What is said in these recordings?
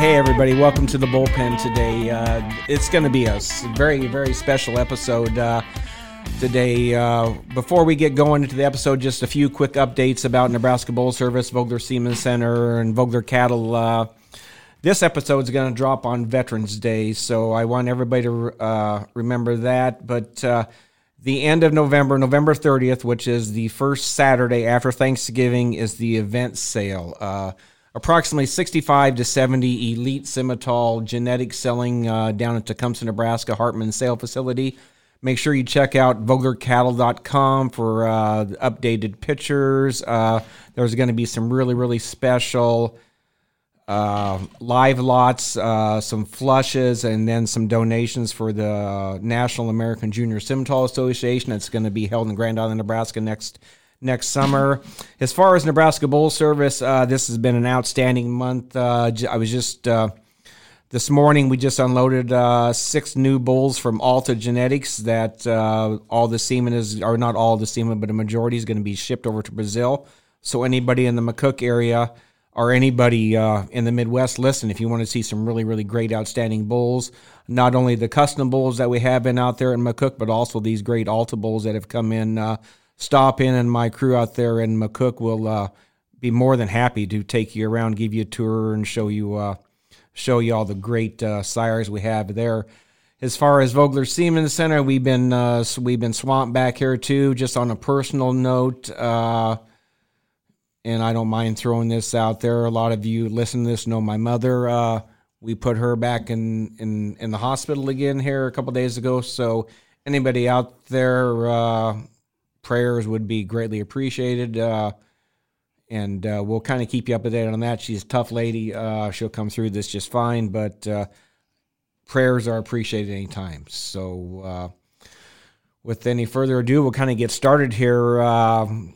Hey, everybody, welcome to the bullpen today. Uh, it's going to be a very, very special episode uh, today. Uh, before we get going into the episode, just a few quick updates about Nebraska Bull Service, Vogler Semen Center, and Vogler Cattle. Uh, this episode is going to drop on Veterans Day, so I want everybody to uh, remember that. But uh, the end of November, November 30th, which is the first Saturday after Thanksgiving, is the event sale. Approximately 65 to 70 elite Simmental genetics selling uh, down at Tecumseh, Nebraska, Hartman Sale Facility. Make sure you check out voglercattle.com for uh, updated pictures. Uh, there's going to be some really, really special uh, live lots, uh, some flushes, and then some donations for the National American Junior Simmental Association. That's going to be held in Grand Island, Nebraska next next summer. As far as Nebraska Bull Service, uh, this has been an outstanding month. Uh, I was just uh, this morning we just unloaded uh, six new bulls from Alta Genetics. That uh, all the semen is, or not all the semen, but a majority is going to be shipped over to Brazil. So anybody in the McCook area or anybody uh, in the Midwest, listen, if you want to see some really, really great, outstanding bulls, not only the custom bulls that we have been out there in McCook, but also these great Alta bulls that have come in, uh, stop in, and my crew out there in McCook will uh, be more than happy to take you around, give you a tour, and show you uh, show you all the great uh, sires we have there. As far as Vogler Semen Center, we've been uh, we've been swamped back here too. Just on a personal note, uh, and I don't mind throwing this out there. A lot of you listen to this know my mother. Uh, we put her back in, in, in the hospital again here a couple days ago. So anybody out there, uh, prayers would be greatly appreciated. Uh, and uh, we'll kind of keep you up to date on that. She's a tough lady. Uh, she'll come through this just fine, but uh, prayers are appreciated anytime. So, uh, with any further ado, we'll kind of get started here. Um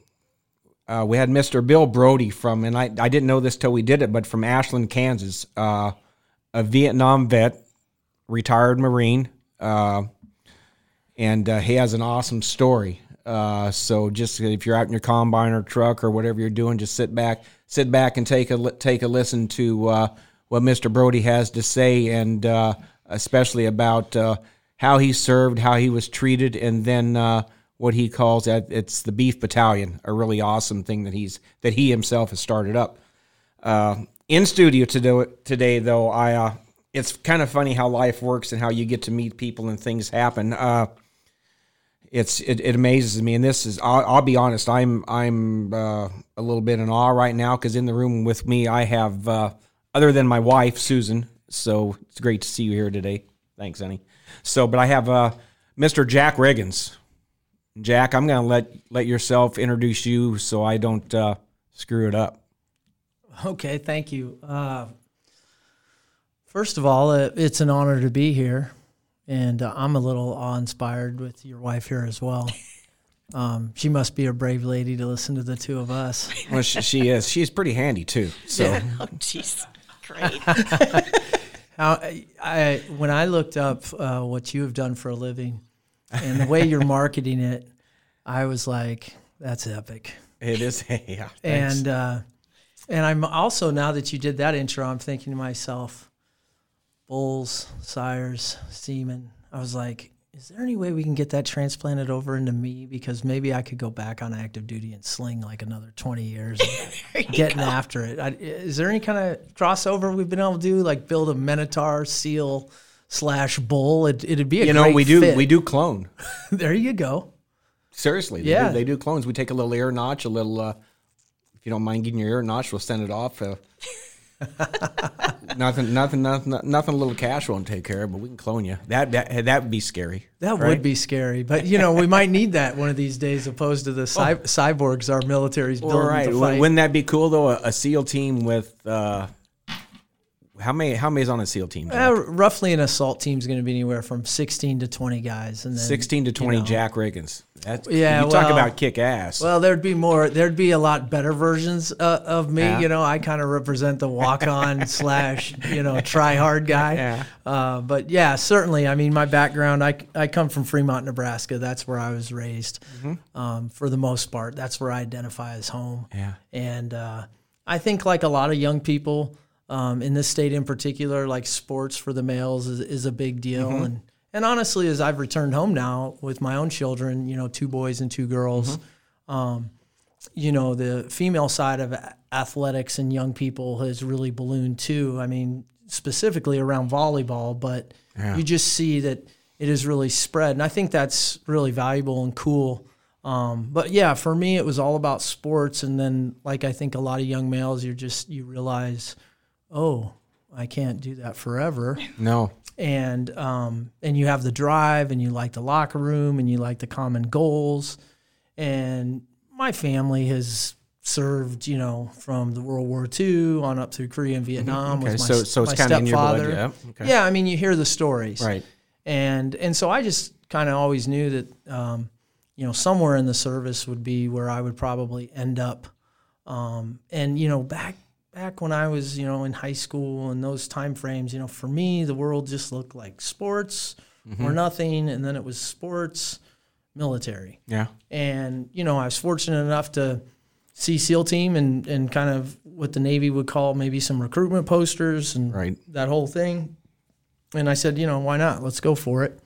uh, we had Mr. Bill Broadie from, and I, I didn't know this till we did it, but from Ashland, Kansas, a Vietnam vet, retired Marine, and he has an awesome story. Uh, so just if you're out in your combine or truck or whatever you're doing, just sit back, sit back and take a take a listen to uh, what Mr. Broadie has to say, and uh, especially about uh, how he served, how he was treated, and then uh, what he calls that it's the Beef Battalion, a really awesome thing that he's that he himself has started up. Uh, in studio today, today though, I it's kind of funny how life works and how you get to meet people and things happen. It's it, it amazes me, and this is I'll, I'll be honest, I'm I'm uh, a little bit in awe right now because in the room with me I have uh, other than my wife Susan. So it's great to see you here today. Thanks, honey. So, but I have uh, Mr. Jack Riggins. Jack, I'm gonna let let yourself introduce you so I don't uh, screw it up. Okay, thank you. Uh, first of all, uh, it's an honor to be here, and uh, I'm a little awe-inspired with your wife here as well. Um, she must be a brave lady to listen to the two of us. Well, she, she is. She's pretty handy too. So Oh, jeez. Great. How I, I when I looked up uh, what you have done for a living and the way you're marketing it, I was like, "That's epic." it is. Yeah. thanks. And uh, and I'm also now that you did that intro, I'm thinking to myself, bulls, sires, semen. I was like, is there any way we can get that transplanted over into me? Because maybe I could go back on active duty and sling like another 20 years, getting after it. I, is there any kind of crossover we've been able to do, like build a Minotaur seal slash bull? It, it'd be a you know great we do fit. we do clone. there you go. Seriously, they, Yeah. do, they do clones. We take a little ear notch, a little. Uh, if you don't mind getting your ear notch, we'll send it off. Uh, nothing, nothing, nothing, nothing. A little cash won't take care of, but we can clone you. That that that would be scary. That right? would be scary, but you know we might need that one of these days, opposed to the cy- cyborgs our military's All building right. to fight. Wouldn't that be cool though? A, a SEAL team with uh, how many? How many's on a SEAL team? Uh, roughly, an assault team is going to be anywhere from 16 to 20 guys, and then Sixteen to you twenty know, Jack Riggins. That's, Yeah, You talk about kick ass. Well, there'd be more. There'd be a lot better versions uh, of me. Yeah. You know, I kind of represent the walk-on slash you know try hard guy. Yeah. Uh, but yeah, certainly. I mean, my background. I I come from Fremont, Nebraska. That's where I was raised. Um, for the most part, that's where I identify as home. Yeah. And uh, I think, like a lot of young people um, in this state in particular, like sports for the males is, is a big deal. And and honestly, as I've returned home now with my own children, you know, two boys and two girls, um, you know, the female side of athletics and young people has really ballooned too. I mean, specifically around volleyball, but you just see that it is really spread. And I think that's really valuable and cool. Um, but yeah, for me, it was all about sports. And then, like I think a lot of young males, you're just, you realize, oh, I can't do that forever no. and um, and you have the drive and you like the locker room and you like the common goals and my family has served you know from the World War II on up through Korea and Vietnam Okay, with my, so- so it's kinda in your blood, stepfather. yeah, okay. yeah I mean you hear the stories Right. and and so I just kind of always knew that um, you know somewhere in the service would be where I would probably end up. Um, and you know back back when I was you know in high school and those time frames, you know for me the world just looked like sports or nothing, and then it was sports, military, Yeah. and you know I was fortunate enough to see SEAL team and and kind of what the Navy would call maybe some recruitment posters and Right. that whole thing. And I said, you know, why not? Let's go for it.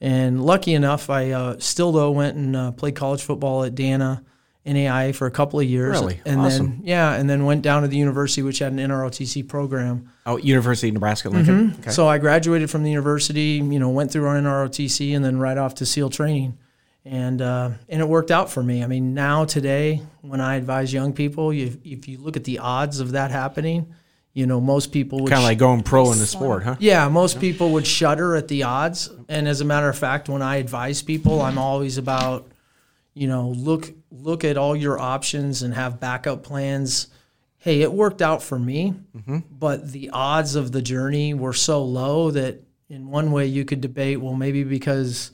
And lucky enough, I uh, still though went and uh, played college football at Dana NAIA for a couple of years. Really? And Awesome. then yeah, and then went down to the university, which had an NROTC program. Oh, University of Nebraska Lincoln. Okay. So I graduated from the university, you know, went through our NROTC, and then right off to SEAL training, and uh, and it worked out for me. I mean, now today, when I advise young people, you, if you look at the odds of that happening, you know, most people would kind of sh- like going pro in the sport, huh? yeah, most people would shudder at the odds. And as a matter of fact, when I advise people, I'm always about, you know, look look at all your options and have backup plans. Hey, it worked out for me, but the odds of the journey were so low that in one way you could debate, well, maybe because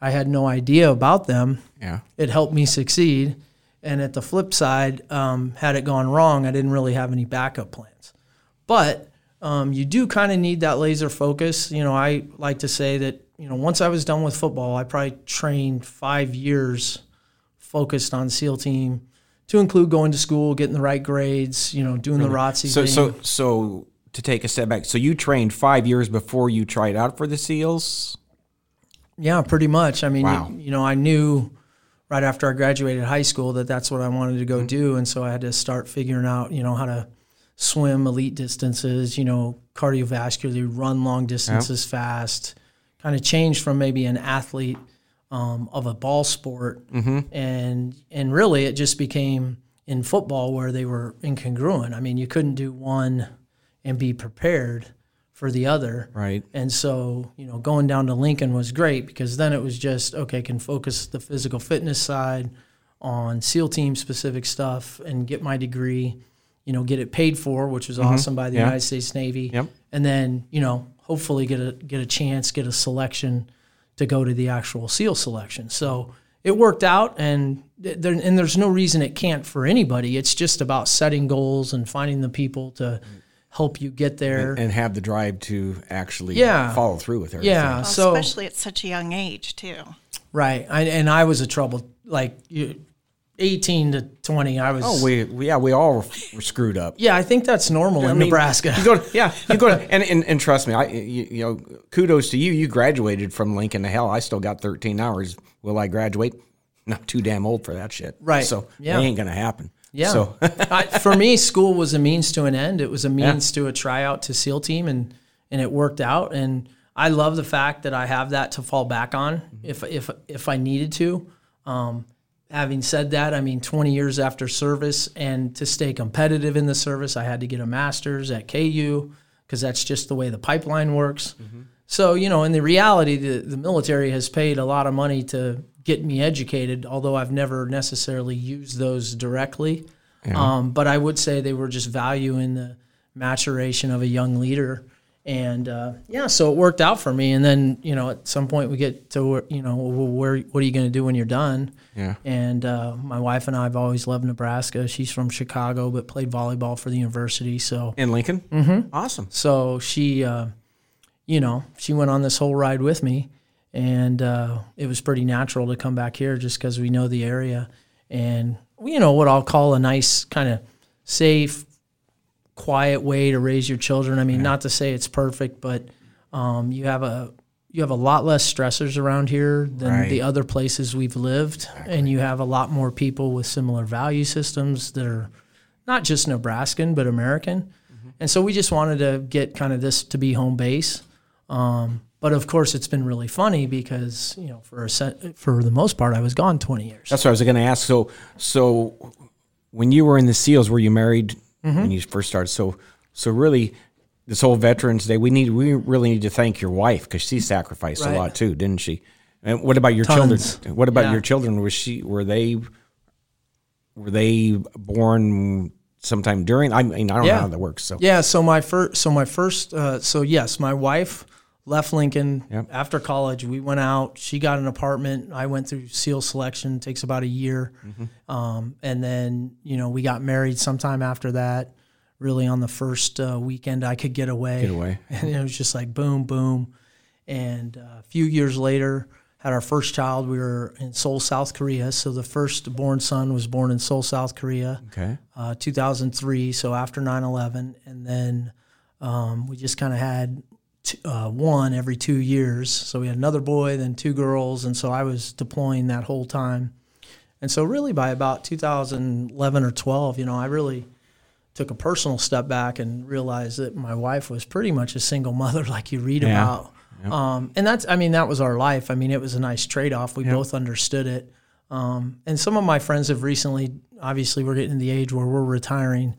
I had no idea about them, Yeah. it helped me succeed. And at the flip side, um, had it gone wrong, I didn't really have any backup plans. But um, you do kind of need that laser focus. You know, I like to say that, you know, once I was done with football, I probably trained five years focused on SEAL team to include going to school, getting the right grades, you know, doing the ROTC So, thing. so, so to take a step back, so you trained five years before you tried out for the SEALs. Yeah, pretty much. I mean, Wow. you, you know, I knew right after I graduated high school that that's what I wanted to go mm-hmm. do, and so I had to start figuring out, you know, how to swim elite distances, you know, cardiovascularly run long distances fast. Kind of changed from maybe an athlete um, of a ball sport, and and really it just became in football where they were incongruent. I mean, you couldn't do one and be prepared for the other. Right. And so, you know, going down to Lincoln was great because then it was just okay, can focus the physical fitness side on SEAL team specific stuff and get my degree, you know, get it paid for, which was awesome by the Yeah. United States Navy. Yep. And then, you know, hopefully get a get a chance, get a selection to go to the actual SEAL selection. So it worked out and there, and there's no reason it can't for anybody. It's just about setting goals and finding the people to help you get there. and have the drive to actually Yeah. follow through with everything. yeah. Well, so especially at such a young age, too. Right. I, and I was a trouble, like you, 18 to 20. I was. Oh, we, yeah, we all were, were screwed up. yeah, I think that's normal in I mean, Nebraska. You go, to, yeah, you go, to, and, and and trust me, I you, you know, kudos to you. You graduated from Lincoln to hell. I still got 13 hours. Will I graduate? Not too damn old for that shit. Right. So Yeah. it ain't gonna happen. Yeah. So I, for me, school was a means to an end. It was a means to a tryout to SEAL team, and and it worked out. And I love the fact that I have that to fall back on if if if I needed to. Um, having said that, I mean, 20 years after service, and to stay competitive in the service, I had to get a master's at KU because that's just the way the pipeline works. So, you know, in the reality, the, the military has paid a lot of money to get me educated, although I've never necessarily used those directly. Um, but I would say they were just value in the maturation of a young leader. And uh, yeah, so it worked out for me. And then, you know, at some point we get to, where, you know, well, where, what are you going to do when you're done? Yeah. And uh, my wife and I have always loved Nebraska. She's from Chicago, but played volleyball for the university. So, In Lincoln? Mm-hmm. Awesome. so she, uh, you know, she went on this whole ride with me, and uh, it was pretty natural to come back here just because we know the area, and you know what I'll call a nice kind of safe, quiet way to raise your children. I mean, not to say it's perfect, but um, you have a you have a lot less stressors around here than Right. the other places we've lived, and you have a lot more people with similar value systems that are not just Nebraskan but American. And so we just wanted to get kind of this to be home base. Um, but of course, it's been really funny because you know for a set, for the most part, I was gone 20 years. That's what I was going to ask. So, so when you were in the SEALs, were you married when you first started? So, so really, this whole Veterans Day, we need we really need to thank your wife because she sacrificed a lot too, didn't she? And what about your Tons. children? What about Yeah. your children? Was she were they were they born sometime during? I mean, I don't know how that works. So, Yeah. So my first, so my first, uh, so yes, my wife left Lincoln Yep. after college. We went out. She got an apartment. I went through SEAL selection. Takes about a year, Mm-hmm. um, and then you know we got married sometime after that. Really, on the first uh, weekend I could get away. Get away. and it was just like boom, boom. And uh, a few years later, had our first child. We were in Seoul, South Korea. So the first born son was born in Seoul, South Korea okay, uh, 2003, so after 9 11. And then um, we just kind of had uh, one every two years. So we had another boy, then two girls. And so I was deploying that whole time. And so, really, by about 2011 or 12, you know, I really took a personal step back and realized that my wife was pretty much a single mother, like you read Yeah. about. Um, and that's, I mean, that was our life. I mean, it was a nice trade off. We both understood it. Um, and some of my friends have recently, obviously, we're getting to the age where we're retiring,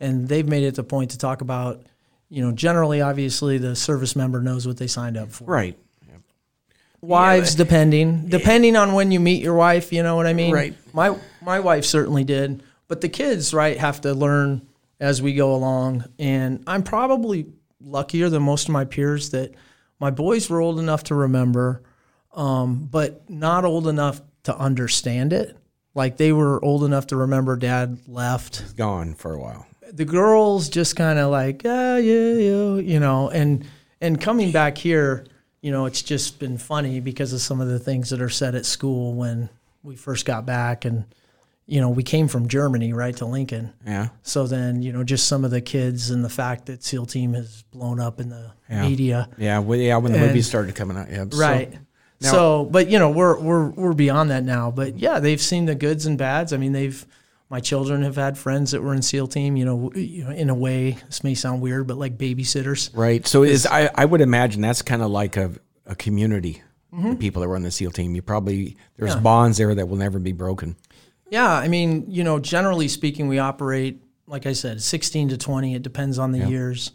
and they've made it the point to talk about, you know, generally, obviously, the service member knows what they signed up for. right, Wives, depending, depending on when you meet your wife, you know what I mean. Right. My my wife certainly did, but the kids, right, have to learn as we go along. And I'm probably luckier than most of my peers that my boys were old enough to remember, um, but not old enough to understand it. Like they were old enough to remember dad left. gone for a while. The girls just kind of like, ah, yeah, yeah, you know, and and coming back here, you know, it's just been funny because of some of the things that are said at school when we first got back, and you know, we came from Germany right to Lincoln. Yeah, So then, you know, just some of the kids and the fact that SEAL Team has blown up in the Yeah. media. yeah, well, yeah. When the And- movies started coming out, yeah, so- Right. Now- so, but you know, we're we're we're beyond that now. But yeah, they've seen the goods and bads. I mean, they've my children have had friends that were in SEAL team. You know, you know, in a way, this may sound weird, but like babysitters. Right. So is I, I would imagine that's kind of like a, a community. The mm-hmm. people that were on the SEAL team, you probably there's bonds there that will never be broken. Yeah, I mean, you know, generally speaking, we operate like I said, sixteen to twenty. It depends on the years.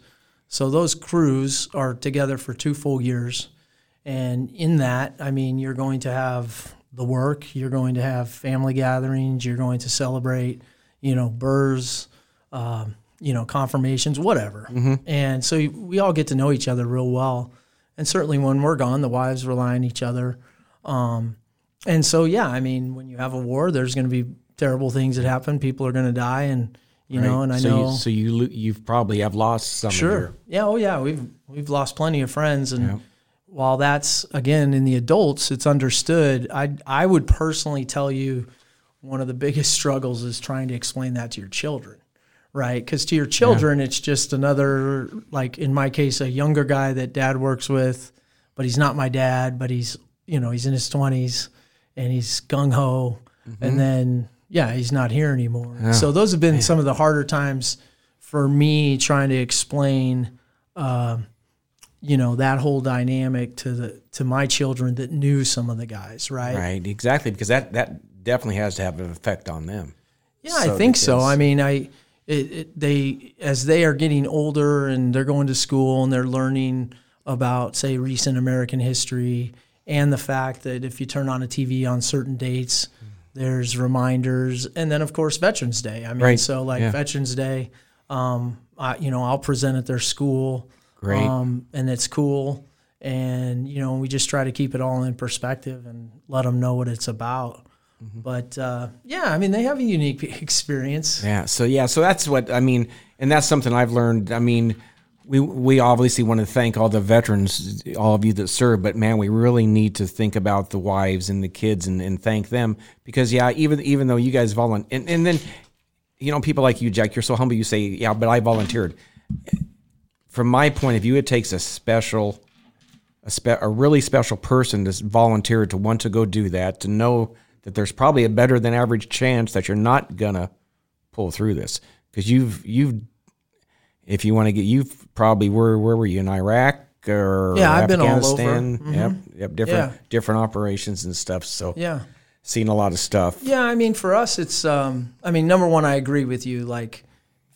So those crews are together for two full years, and in that, I mean, you're going to have the work, you're going to have family gatherings, you're going to celebrate, you know, burrs, um, you know, confirmations, whatever. And so we all get to know each other real well. And certainly when we're gone, the wives rely on each other. Um, and so, yeah, I mean, when you have a war, there's going to be terrible things that happen. People are going to die, and you know, and I so know You, so you you've probably have lost some. Sure. Yeah. Oh, yeah. We've we've lost plenty of friends, and while that's again in the adults, it's understood. I I would personally tell you one of the biggest struggles is trying to explain that to your children, right? Because to your children, it's just another like in my case, a younger guy that dad works with, but he's not my dad, but he's you know he's in his twenties and he's gung ho, and then yeah, he's not here anymore. So those have been some of the harder times for me trying to explain um, you know that whole dynamic to the to my children that knew some of the guys right, right. Exactly. Because that that definitely has to have an effect on them. Yeah, So I think so. kids- I mean, I it, it, they as they are getting older and they're going to school and they're learning about say recent American history and the fact that if you turn on a TV on certain dates, there's reminders, and then of course Veterans Day. I mean, Right. so like Yeah. Veterans Day, um, I, you know, I'll present at their school, Great. um, and it's cool. And you know, we just try to keep it all in perspective and let them know what it's about. Mm-hmm. But uh, yeah, I mean, they have a unique experience. Yeah. So yeah. So that's what I mean, and that's something I've learned. I mean, we we obviously want to thank all the veterans, all of you that serve, but man, we really need to think about the wives and the kids and, and thank them because yeah, even even though you guys volunteer, and, and then you know people like you, Jack, you're so humble. You say yeah, but I volunteered. From my point of view, it takes a special. A, spe- a really special person to volunteer to want to go do that to know that there's probably a better than average chance that you're not gonna pull through this because you've you've if you want to get you've probably where where were you in Iraq or Yeah, I've been all over. Afghanistan? Yep, yep, different Yeah. different operations and stuff. So Yeah. seen a lot of stuff. Yeah, I mean, for us, it's. Um, I mean, number one, I agree with you. Like,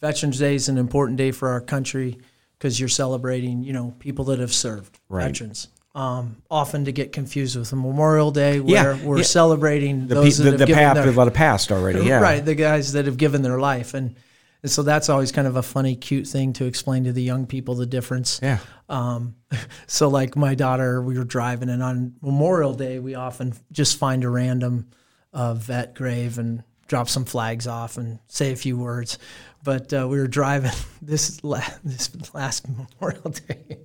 Veterans Day is an important day for our country because you're celebrating, you know, people that have served, Right. veterans. Um, often to get confused with Memorial Day, where Yeah, we're yeah. celebrating The those pe- that the, have the given their, have passed already. Yeah, right, the guys that have given their life, and, and so that's always kind of a funny, cute thing to explain to the young people the difference. Yeah, Um, so like my daughter, we were driving, and on Memorial Day, we often just find a random uh, vet grave and drop some flags off and say a few words. But uh, we were driving this la- this last Memorial Day,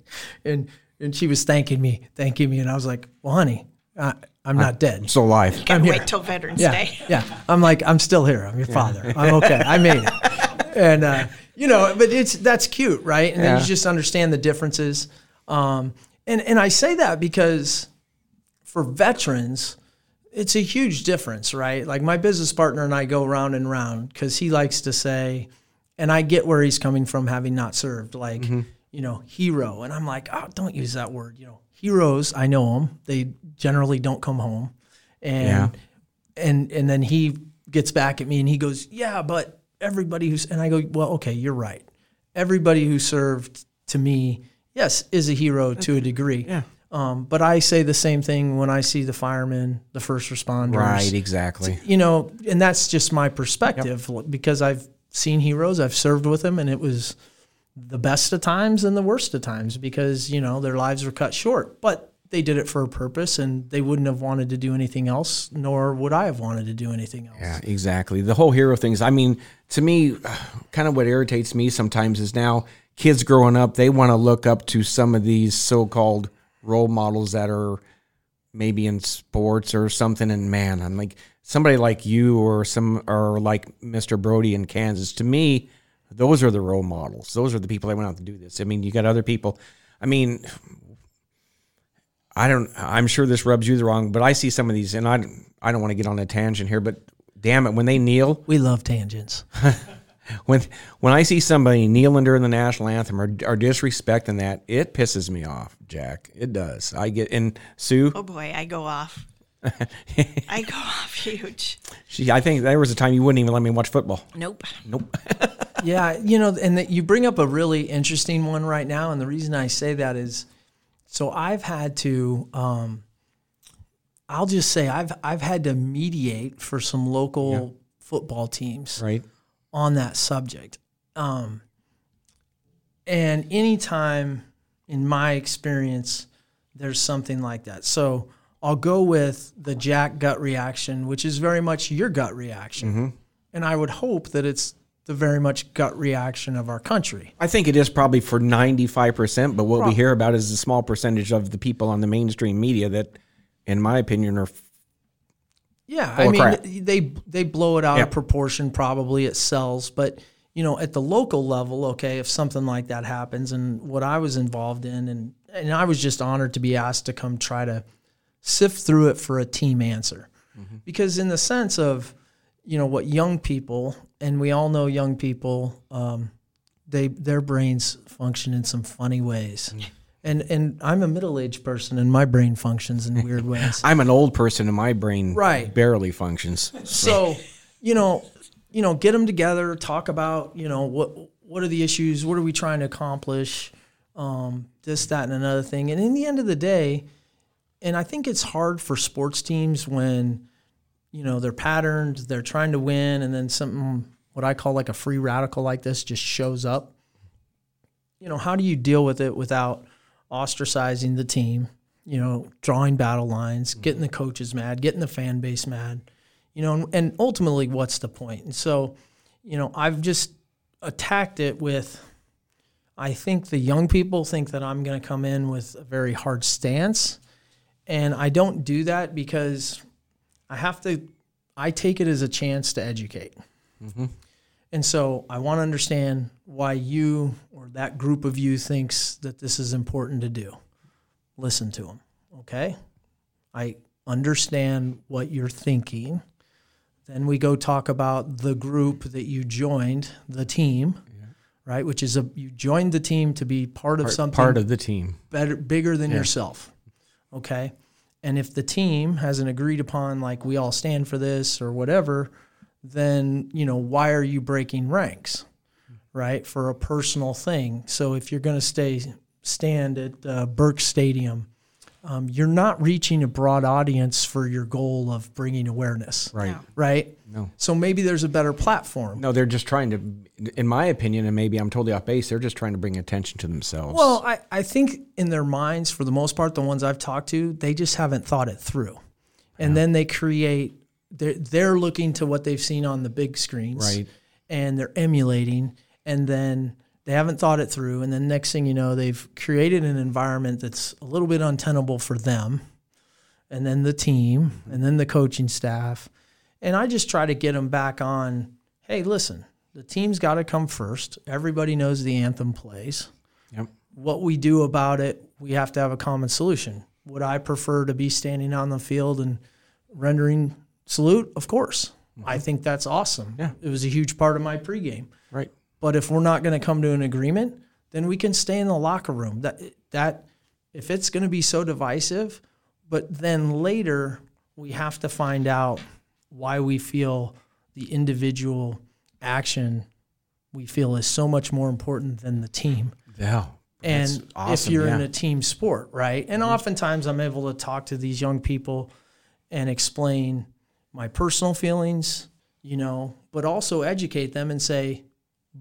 and and she was thanking me, thanking me, and I was like, "Well, honey, I, I'm not dead. so alive. I'm Can't here. wait till Veterans Yeah, Day. yeah. I'm like, I'm still here. I'm your father. I'm okay. I made it. And uh, you know, but it's that's cute, right? And then you just understand the differences. Um, and and I say that because for veterans, it's a huge difference, right? Like my business partner and I go round and round because he likes to say, and I get where he's coming from, having not served, like mm-hmm. you know, hero. And I'm like, oh, don't use that word. You know, heroes. I know them. They generally don't come home, and Yeah. and and then he gets back at me and he goes, "Yeah, but everybody who's," and I go, "Well, okay, you're right. Everybody who served to me, yes, is a hero to a degree. Yeah. Um, but I say the same thing when I see the firemen, the first responders, Right, exactly. you know, and that's just my perspective because I've seen heroes, I've served with them, and it was the best of times and the worst of times because you know their lives were cut short, but they did it for a purpose, and they wouldn't have wanted to do anything else, nor would I have wanted to do anything else. Yeah, exactly. The whole hero things. I mean, to me, kind of what irritates me sometimes is now kids growing up, they want to look up to some of these so-called role models that are maybe in sports or something. And man, I'm like somebody like you or some or like Mr. Broadie in Kansas. To me, those are the role models. Those are the people that went out to do this. I mean, you got other people. I mean, I don't. I'm sure this rubs you the wrong, but I see some of these, and I don't- I don't want to get on a tangent here, but damn it, when they kneel, We love tangents. when when I see somebody kneeling during the national anthem or, or disrespecting that, it pisses me off, Jack. It does. I get and Sue. Oh boy, I go off. I go off huge. She, I think there was a time you wouldn't even let me watch football. Nope. Nope. yeah, you know, and that you bring up a really interesting one right now, and the reason I say that is, so I've had to, um, I'll just say I've I've had to mediate for some local football teams right. On that subject. Um, and anytime in my experience, there's something like that. So I'll go with the Jack gut reaction, which is very much your gut reaction. And I would hope that it's the very much gut reaction of our country. I think it is probably for 95%, but what we hear about is a small percentage of the people on the mainstream media that, in my opinion, are Yeah, I mean crap. they they blow it out Yeah. of proportion. Probably it sells, but you know at the local level, okay, if something like that happens, and what I was involved in, and and I was just honored to be asked to come try to sift through it for a team answer, because in the sense of you know what young people, and we all know young people, um, they their brains function in some funny ways. And and I'm a middle aged person, and my brain functions in weird ways. I'm an old person and my brain Right. barely functions. so you know you know get them together talk about you know what what are the issues what are we trying to accomplish um, this that and another thing and in the end of the day and i think it's hard for sports teams when you know they're patterned they're trying to win and then something what i call like a free radical like this just shows up you know how do you deal with it without ostracizing the team you know drawing battle lines getting mm-hmm. the coaches mad getting the fan base mad you know, and, and ultimately, what's the point? And so, you know, I've just attacked it with. I think the young people think that I'm going to come in with a very hard stance, and I don't do that because I have to. I take it as a chance to educate, mm-hmm. and so I want to understand why you or that group of you thinks that this is important to do. Listen to them, okay? I understand what you're thinking. Then we go talk about the group that you joined, the team, right? Which is a you joined the team to be part of Part, something part of the team. better, bigger than yourself. Okay. And if the team hasn't agreed upon, like, we all stand for this or whatever, then, you know, why are you breaking ranks, right? For a personal thing. So if you're going to stay, stand at uh, Burke Stadium, um, you're not reaching a broad audience for your goal of bringing awareness, Right. No. right? No. So maybe there's a better platform. No, they're just trying to, in my opinion, and maybe I'm totally off base, they're just trying to bring attention to themselves. Well, I, I think in their minds, for the most part, the ones I've talked to, they just haven't thought it through. And then they create, they're, they're looking to what they've seen on the big screens. Right. And they're emulating. And then they haven't thought it through. And then next thing you know, they've created an environment that's a little bit untenable for them. And then the team, mm-hmm. and then the coaching staff. And I just try to get them back on hey, listen, the team's got to come first. Everybody knows the anthem plays Yep. what we do about it, we have to have a common solution. Would I prefer to be standing on the field and rendering salute? Of course. I mm-hmm. think that's awesome. Yeah. It was a huge part of my pregame. Right. But if we're not going to come to an agreement, then we can stay in the locker room. That that if it's going to be so divisive, but then later we have to find out why we feel the individual action we feel is so much more important than the team Yeah. and awesome, if you're in yeah. Mm-hmm. a team sport, right? And oftentimes I'm able to talk to these young people and explain my personal feelings, you know, but also educate them and say,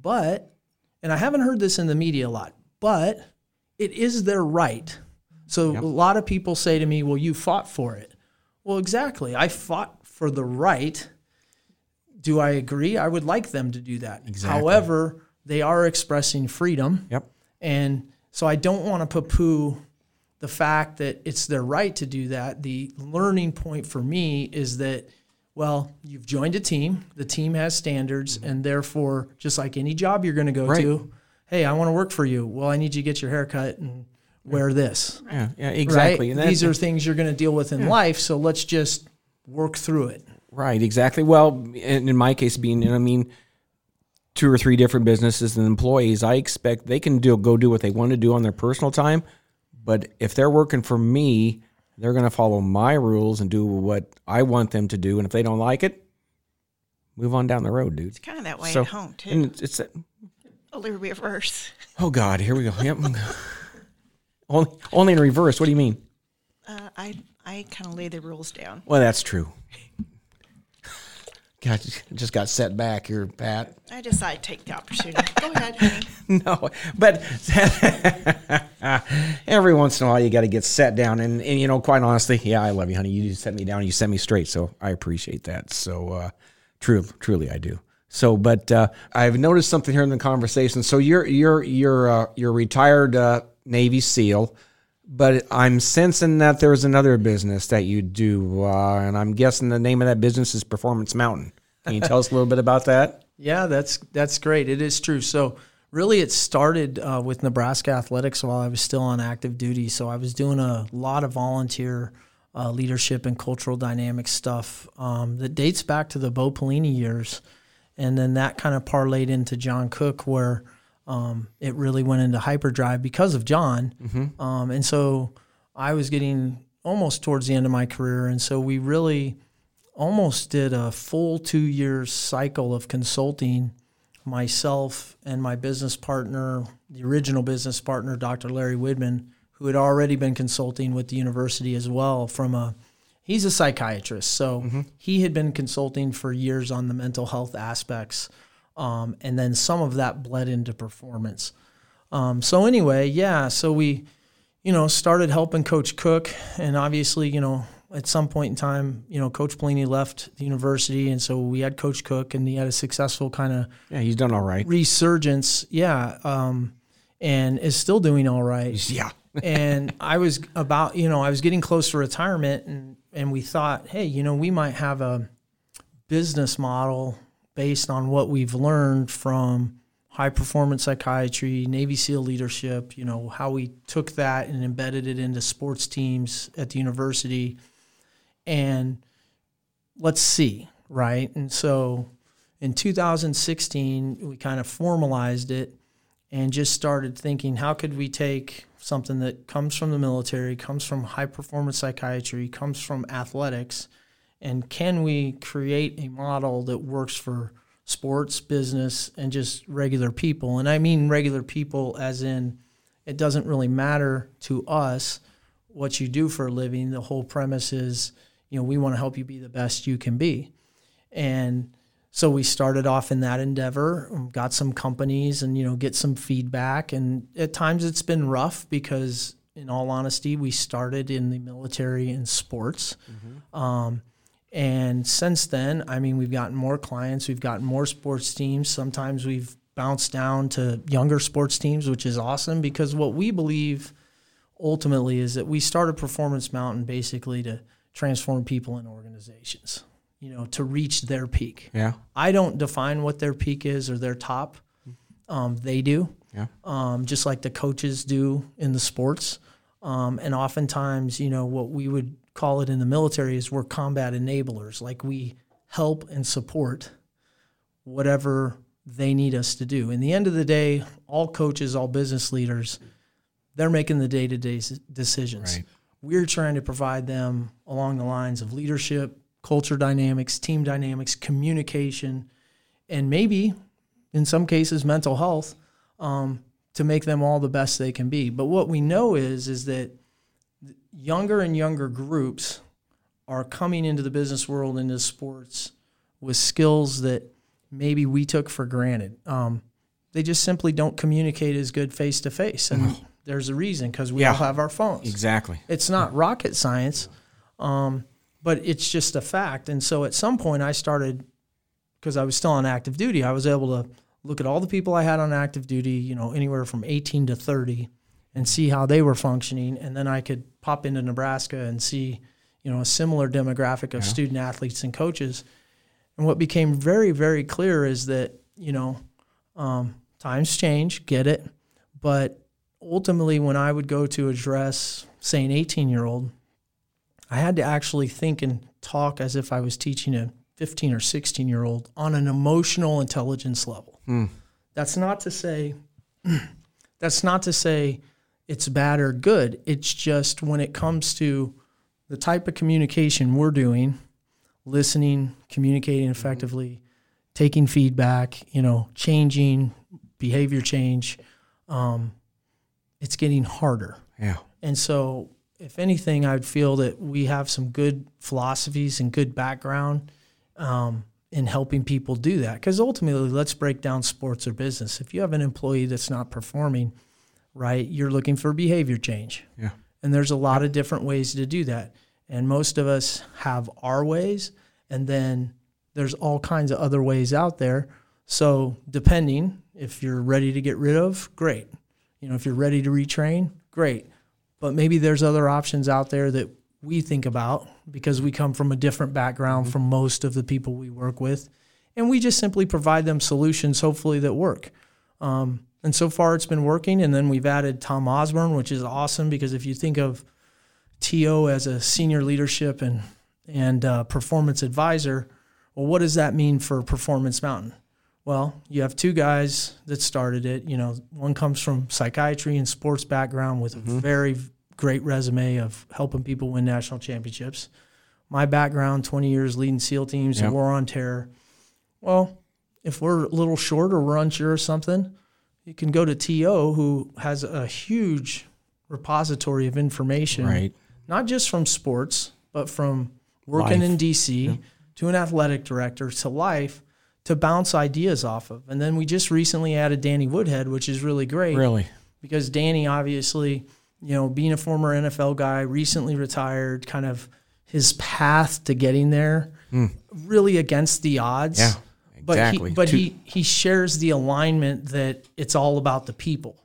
but, and I haven't heard this in the media a lot, but it is their right. So a lot of people say to me, well, you fought for it. Well, exactly. I fought for the right. Do I agree? I would like them to do that. Exactly. However, they are expressing freedom. Yep. And so I don't want to poo poo the fact that it's their right to do that. The learning point for me is that, well, you've joined a team, the team has standards, mm-hmm. and therefore, just like any job you're going to go Right. to, hey, I want to work for you. Well, I need you to get your hair cut and wear this. Yeah. Yeah. Exactly. Right? These are things you're going to deal with in life. So let's just work through it. Right, exactly. Well, in, in my case, being, I mean, two or three different businesses and employees, I expect they can do go do what they want to do on their personal time. But if they're working for me, they're going to follow my rules and do what I want them to do. And if they don't like it, move on down the road, dude. It's kind of that way So- at home too. And it's, it's Only reverse. oh god, here we go. Yep. only only in reverse. What do you mean? Uh, I I kind of lay the rules down. Well, that's true. God, just got set back here, Pat. I decide to take the opportunity. Go ahead, honey. no, but every once in a while you got to get set down, and, and you know, quite honestly, yeah, I love you, honey. You set me down, you set me straight, so I appreciate that. So, uh, truly, truly, I do. So, but uh, I've noticed something here in the conversation. So you're you're you're uh, you're a retired uh, Navy SEAL, but I'm sensing that there's another business that you do, uh, and I'm guessing the name of that business is Performance Mountain. Can you tell us a little bit about that? Yeah, that's that's great. It is true. So really, it started uh, with Nebraska athletics while I was still on active duty. So I was doing a lot of volunteer uh, leadership and cultural dynamic stuff um, that dates back to the Bo Pelini years, and then that kind of parlayed into John Cook, where um, it really went into hyperdrive because of John. Um, and so I was getting almost towards the end of my career. And so we really almost did a full two year cycle of consulting myself and my business partner, the original business partner, Dr. Larry Widman, who had already been consulting with the university as well from a he's a psychiatrist so he had been consulting for years on the mental health aspects um, and then some of that bled into performance. Um, so anyway yeah so we you know started helping coach cook. And obviously you know at some point in time you know coach Pelini left the university. And so we had coach cook and he had a successful kind of Yeah, he's done all right. resurgence. Yeah um, and is still doing all right. Yeah. and I was about, you know, I was getting close to retirement and and we thought, hey, you know, we might have a business model based on what we've learned from high performance psychiatry, Navy SEAL leadership, you know, how we took that and embedded it into sports teams at the university. And let's see, right? And so in 2016, we kind of formalized it and just started thinking how could we take something that comes from the military, comes from high performance psychiatry, comes from athletics, and can we create a model that works for sports, business, and just regular people? And I mean regular people as in it doesn't really matter to us what you do for a living. The whole premise is, you know, we want to help you be the best you can be. And so we started off in that endeavor, um, got some companies and, you know, get some feedback. And at times it's been rough because, in all honesty, we started in the military and sports. Um, and since then, I mean, we've gotten more clients, we've gotten more sports teams. Sometimes we've bounced down to younger sports teams, which is awesome because what we believe ultimately is that we started Performance Mountain basically to transform people and organizations, you know, to reach their peak. Yeah. I don't define what their peak is or their top. Um, they do, Yeah. um, just like the coaches do in the sports. Um, and oftentimes, you know, what we would call it in the military is we're combat enablers. Like we help and support whatever they need us to do. In the end of the day, all coaches, all business leaders, they're making the day to day decisions. Right. We're trying to provide them along the lines of leadership, culture dynamics, team dynamics, communication, and maybe in some cases mental health um, to make them all the best they can be. But what we know is is that younger and younger groups are coming into the business world into sports with skills that maybe we took for granted. Um, they just simply don't communicate as good face to face, and there's a reason because we Yeah. all have our phones. Exactly. It's not rocket science, um, but it's just a fact. And so at some point, I started because I was still on active duty. I was able to look at all the people I had on active duty, you know, anywhere from 18 to 30, and see how they were functioning. And then I could pop into Nebraska and see, you know, a similar demographic of student athletes and coaches. And what became very, very clear is that, you know, um, times change, get it. But ultimately, when I would go to address, say, an 18 year old, I had to actually think and talk as if I was teaching a 15 or 16 year old on an emotional intelligence level. That's not to say, that's not to say it's bad or good. It's just when it comes to the type of communication we're doing, listening, communicating effectively, taking feedback, you know, changing behavior change, um, it's getting harder. Yeah. And so, if anything, I'd feel that we have some good philosophies and good background um, in helping people do that. Because ultimately, let's break down sports or business. If you have an employee that's not performing, right, you're looking for behavior change. Yeah. And there's a lot of different ways to do that. And most of us have our ways, and then there's all kinds of other ways out there. So, depending if you're ready to get rid of, great. You know, if you're ready to retrain, great. But maybe there's other options out there that we think about because we come from a different background from most of the people we work with. And we just simply provide them solutions, hopefully, that work. Um, and so far, it's been working. And then we've added Tom Osborne, which is awesome because if you think of TO as a senior leadership and and uh, performance advisor, well, what does that mean for Performance Mountain? Well, you have two guys that started it. You know, one comes from psychiatry and sports background with a very great resume of helping people win national championships. My background, 20 years leading SEAL teams Yep. and war on terror. Well, if we're a little short or we're unsure of something, you can go to TO, who has a huge repository of information, Right. not just from sports, but from working Life. in DC to an athletic director to life to bounce ideas off of. And then we just recently added Danny Woodhead, which is really great Really. because Danny obviously, you know, being a former NFL guy, recently retired, kind of his path to getting there, hmm. really against the odds. Yeah, But exactly. he, but Two- he he shares the alignment that it's all about the people,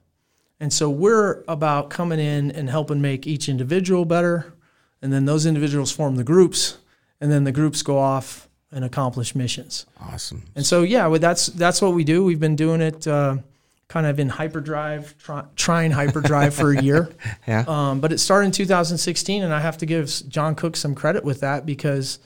and so we're about coming in and helping make each individual better, and then those individuals form the groups, and then the groups go off and accomplish missions. Awesome. And so, yeah, well, that's that's what we do. We've been doing it uh, kind of in hyperdrive, try, trying hyperdrive for a year. Yeah. Um, but it started in 2016, and I have to give John Cook some credit with that because,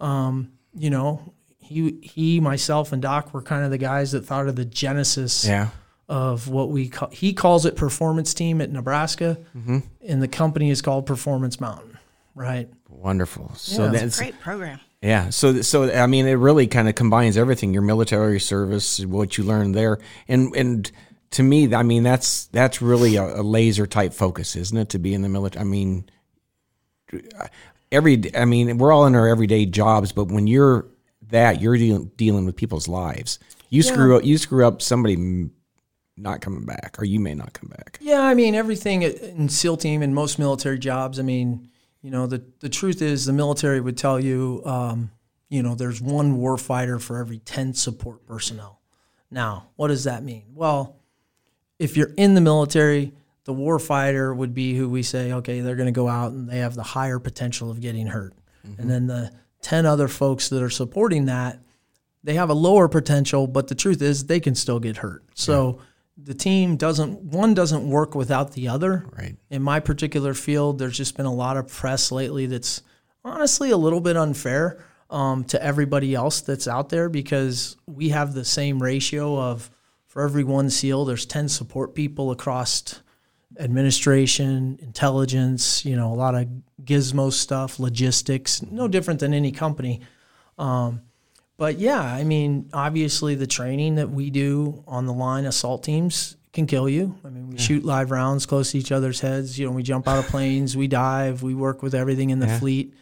um, you know, he he, myself, and Doc were kind of the guys that thought of the genesis Yeah. of what we call. He calls it Performance Team at Nebraska, Mm-hmm. and the company is called Performance Mountain. Right. Wonderful. So Yeah. that's Great program. Yeah. So so I mean, it really kind of combines everything: your military service, what you learned there, and and to me, I mean, that's that's really a, a laser type focus, isn't it? To be in the military. I mean, every I mean, we're all in our everyday jobs, but when you're that, you're dealing dealing with people's lives. You screw up. You screw up. Somebody not coming back, or you may not come back. Yeah, I mean everything in SEAL team and most military jobs. I mean, you know, the the truth is the military would tell you, um, you know, there's one war fighter for every ten support personnel. Now, what does that mean? Well, if you're in the military, the war fighter would be who we say, okay, they're going to go out and they have the higher potential of getting hurt, and then the ten other folks that are supporting that they have a lower potential, but the truth is they can still get hurt. So the team doesn't one doesn't work without the other. Right. In my particular field, there's just been a lot of press lately that's honestly a little bit unfair um, to everybody else that's out there because we have the same ratio of for every one SEAL, there's ten support people across administration, intelligence, you know, a lot of gizmo stuff, logistics, no different than any company. Um, but yeah, I mean, obviously the training that we do on the line assault teams can kill you. I mean, we shoot live rounds close to each other's heads. You know, we jump out of planes, we dive, we work with everything in the fleet.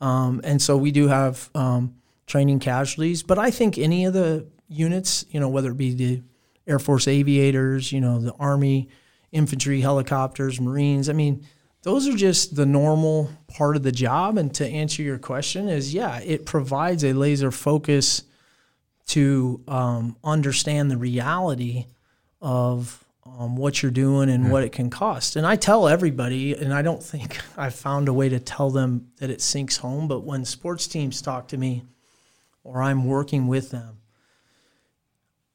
Um, and so we do have um, training casualties. But I think any of the units, you know, whether it be the Air Force aviators, you know, the Army infantry, helicopters, Marines, I mean, those are just the normal part of the job. And to answer your question, is yeah, it provides a laser focus to um, understand the reality of um, what you're doing and what it can cost. And I tell everybody, and I don't think I've found a way to tell them that it sinks home, but when sports teams talk to me or I'm working with them,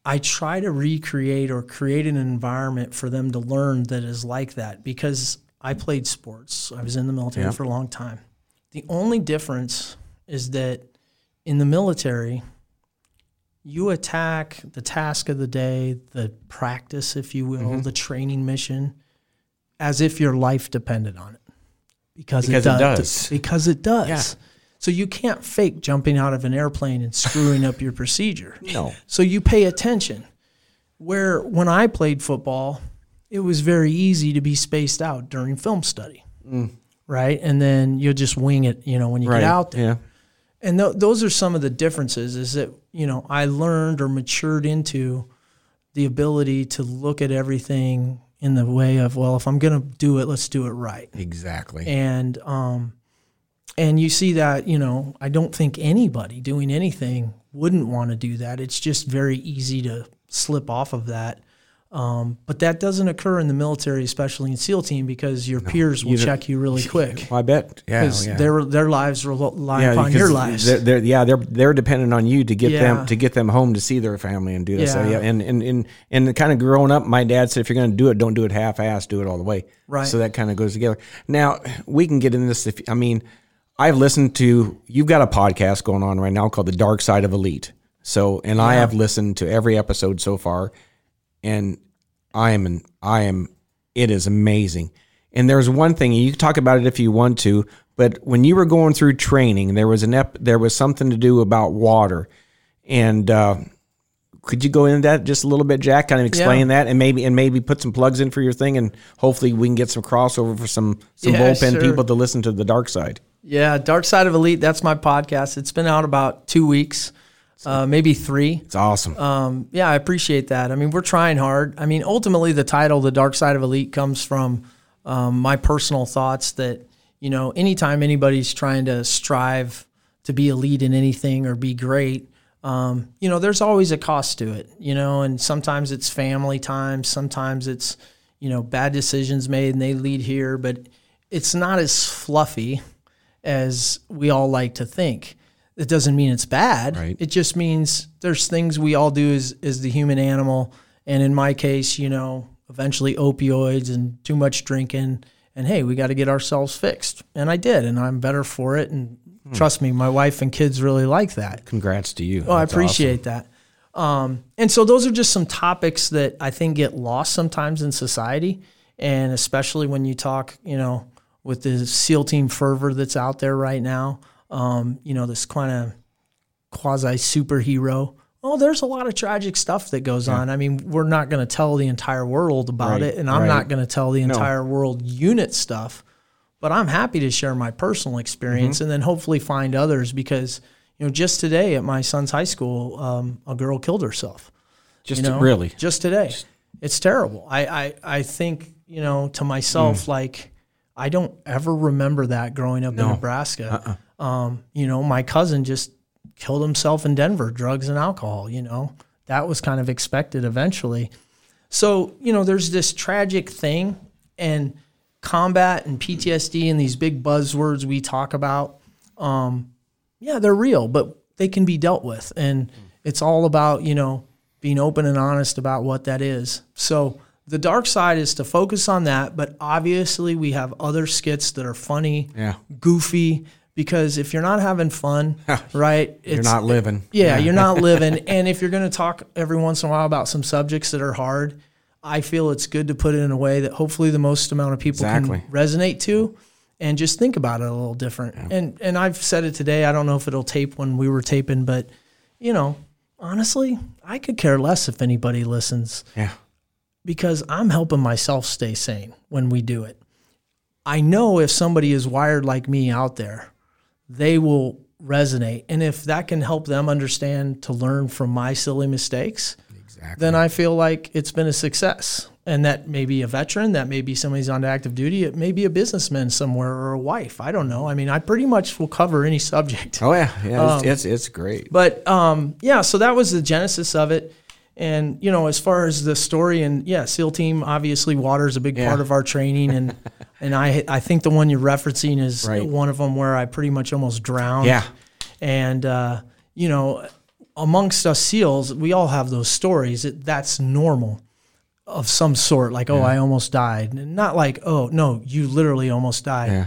I try to recreate or create an environment for them to learn that is like that because I played sports. I was in the military Yeah. for a long time. The only difference is that in the military, you attack the task of the day, the practice, if you will, Mm-hmm. the training mission, as if your life depended on it. Because, Because it does. Because it does. Yeah. So you can't fake jumping out of an airplane and screwing up your procedure. No. So you pay attention. Where when I played football, it was very easy to be spaced out during film study. Right? And then you'll just wing it, you know, when you Right. get out there Yeah. and th- those are some of the differences is that you know i learned or matured into the ability to look at everything in the way of well if i'm going to do it let's do it right Exactly. and um and you see that you know i don't think anybody doing anything wouldn't want to do that it's just very easy to slip off of that um, but that doesn't occur in the military, especially in SEAL team, because your peers will check you really quick Well, I bet. Yeah. because yeah. their their lives rely upon because your lives. They're, they're, yeah, they're they're dependent on you to get Yeah. them to get them home to see their family and do this. So, Yeah. yeah, and and and and kind of growing up, my dad said, if you're going to do it, don't do it half-assed, do it all the way. Right. So that kind of goes together. Now we can get into this. If I mean, I've listened to you've got a podcast going on right now called The Dark Side of Elite. So, and I have listened to every episode so far, and I am, an, I am, it is amazing. And there's one thing you can talk about it if you want to, but when you were going through training, there was an ep, there was something to do about water, and uh, could you go into that just a little bit, Jack? Kind of explain that, and maybe and maybe put some plugs in for your thing, and hopefully we can get some crossover for some some Yeah, bullpen sure. people to listen to the dark side. Yeah, Dark Side of Elite. That's my podcast. It's been out about two weeks, uh, maybe three. It's awesome. Um, yeah, I appreciate that. I mean, we're trying hard. I mean, ultimately, the title, "The Dark Side of Elite," comes from um, my personal thoughts that you know, anytime anybody's trying to strive to be elite in anything or be great, um, you know, there's always a cost to it. You know, and sometimes it's family time, sometimes it's you know bad decisions made and they lead here, but it's not as fluffy as we all like to think. It doesn't mean it's bad. Right. It just means there's things we all do as, as the human animal. And in my case, you know, eventually opioids and too much drinking. And hey, we got to get ourselves fixed. And I did. And I'm better for it. And trust me, my wife and kids really like that. Congrats to you. Oh, I That's appreciate that. Um, and so those are just some topics that I think get lost sometimes in society, and especially when you talk, you know, with the SEAL team fervor that's out there right now. Um, you know, this kind of quasi superhero. Oh, there's a lot of tragic stuff that goes on. I mean, we're not going to tell the entire world about Right, it, and I'm right. not going to tell the entire world unit stuff. But I'm happy to share my personal experience Mm-hmm. and then hopefully find others because, you know, just today at my son's high school, um, a girl killed herself. Just you know, really. just today. It's terrible. I, I, I think, you know, to myself, Mm. like, I don't ever remember that growing up in Nebraska. Uh-uh. Um, you know, my cousin just killed himself in Denver, drugs and alcohol, you know, that was kind of expected eventually. So, you know, there's this tragic thing and combat and PTSD and these big buzzwords we talk about. Um, yeah, they're real, but they can be dealt with. And it's all about, you know, being open and honest about what that is. So the dark side is to focus on that, but obviously we have other skits that are funny, Yeah. goofy, because if you're not having fun, right, You're not living. yeah, you're not living. And if you're going to talk every once in a while about some subjects that are hard, I feel it's good to put it in a way that hopefully the most amount of people Exactly. can resonate to and just think about it a little different. And and I've said it today, I don't know if it'll tape when we were taping, but you know, honestly, I could care less if anybody listens Yeah. Because I'm helping myself stay sane when we do it. I know if somebody is wired like me out there, they will resonate. And if that can help them understand to learn from my silly mistakes, exactly. then I feel like it's been a success. And that may be a veteran, that may be somebody's on active duty, it may be a businessman somewhere or a wife. I don't know. I mean, I pretty much will cover any subject. Oh yeah. Yeah. Um, It's, it's it's great. But um, yeah, so that was the genesis of it. And you know, as far as the story, and yeah, SEAL team obviously water is a big Yeah. part of our training, and and I I think the one you're referencing is Right. one of them where I pretty much almost drowned. Yeah. and uh, you know, amongst us SEALs, we all have those stories. It, that's normal of some sort. Like, oh, I almost died, and not like, oh no, you literally almost died Yeah.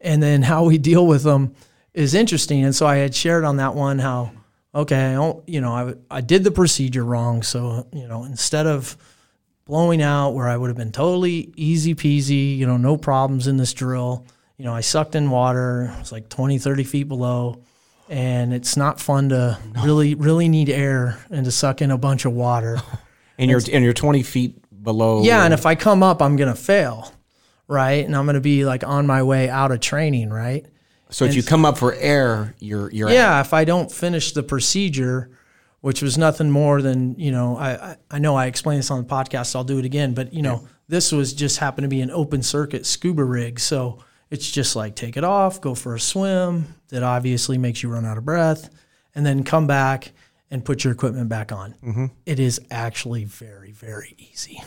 and then how we deal with them is interesting. And so I had shared on that one how, okay, I don't, you know, I, I did the procedure wrong. So, you know, instead of blowing out where I would have been totally easy peasy, you know, no problems in this drill, you know, I sucked in water. It's like 20, 30 feet below. And it's not fun to really, really need air and to suck in a bunch of water. And you're and you're 20 feet below. Yeah, and if I come up, I'm gonna fail, right? And I'm gonna be like on my way out of training, right? So if you come up for air, you're you're out. Yeah, if I don't finish the procedure, which was nothing more than you know, I I, I know I explained this on the podcast, so I'll do it again. But you know, this was just happened to be an open circuit scuba rig, so it's just like take it off, go for a swim. That obviously makes you run out of breath, and then come back and put your equipment back on. Mm-hmm. It is actually very very easy.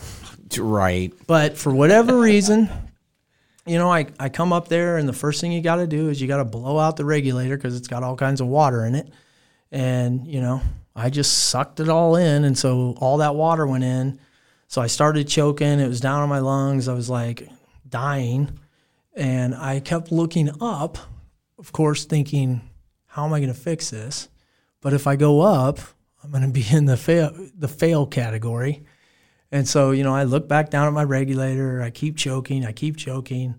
right. But for whatever reason, you know, I, I come up there and the first thing you got to do is you got to blow out the regulator because it's got all kinds of water in it. And, you know, I just sucked it all in. And so all that water went in. So I started choking. It was down in my lungs. I was like dying. And I kept looking up, of course, thinking, how am I going to fix this? But if I go up, I'm going to be in the fail the fail category. And so, you know, I look back down at my regulator. I keep choking. I keep choking.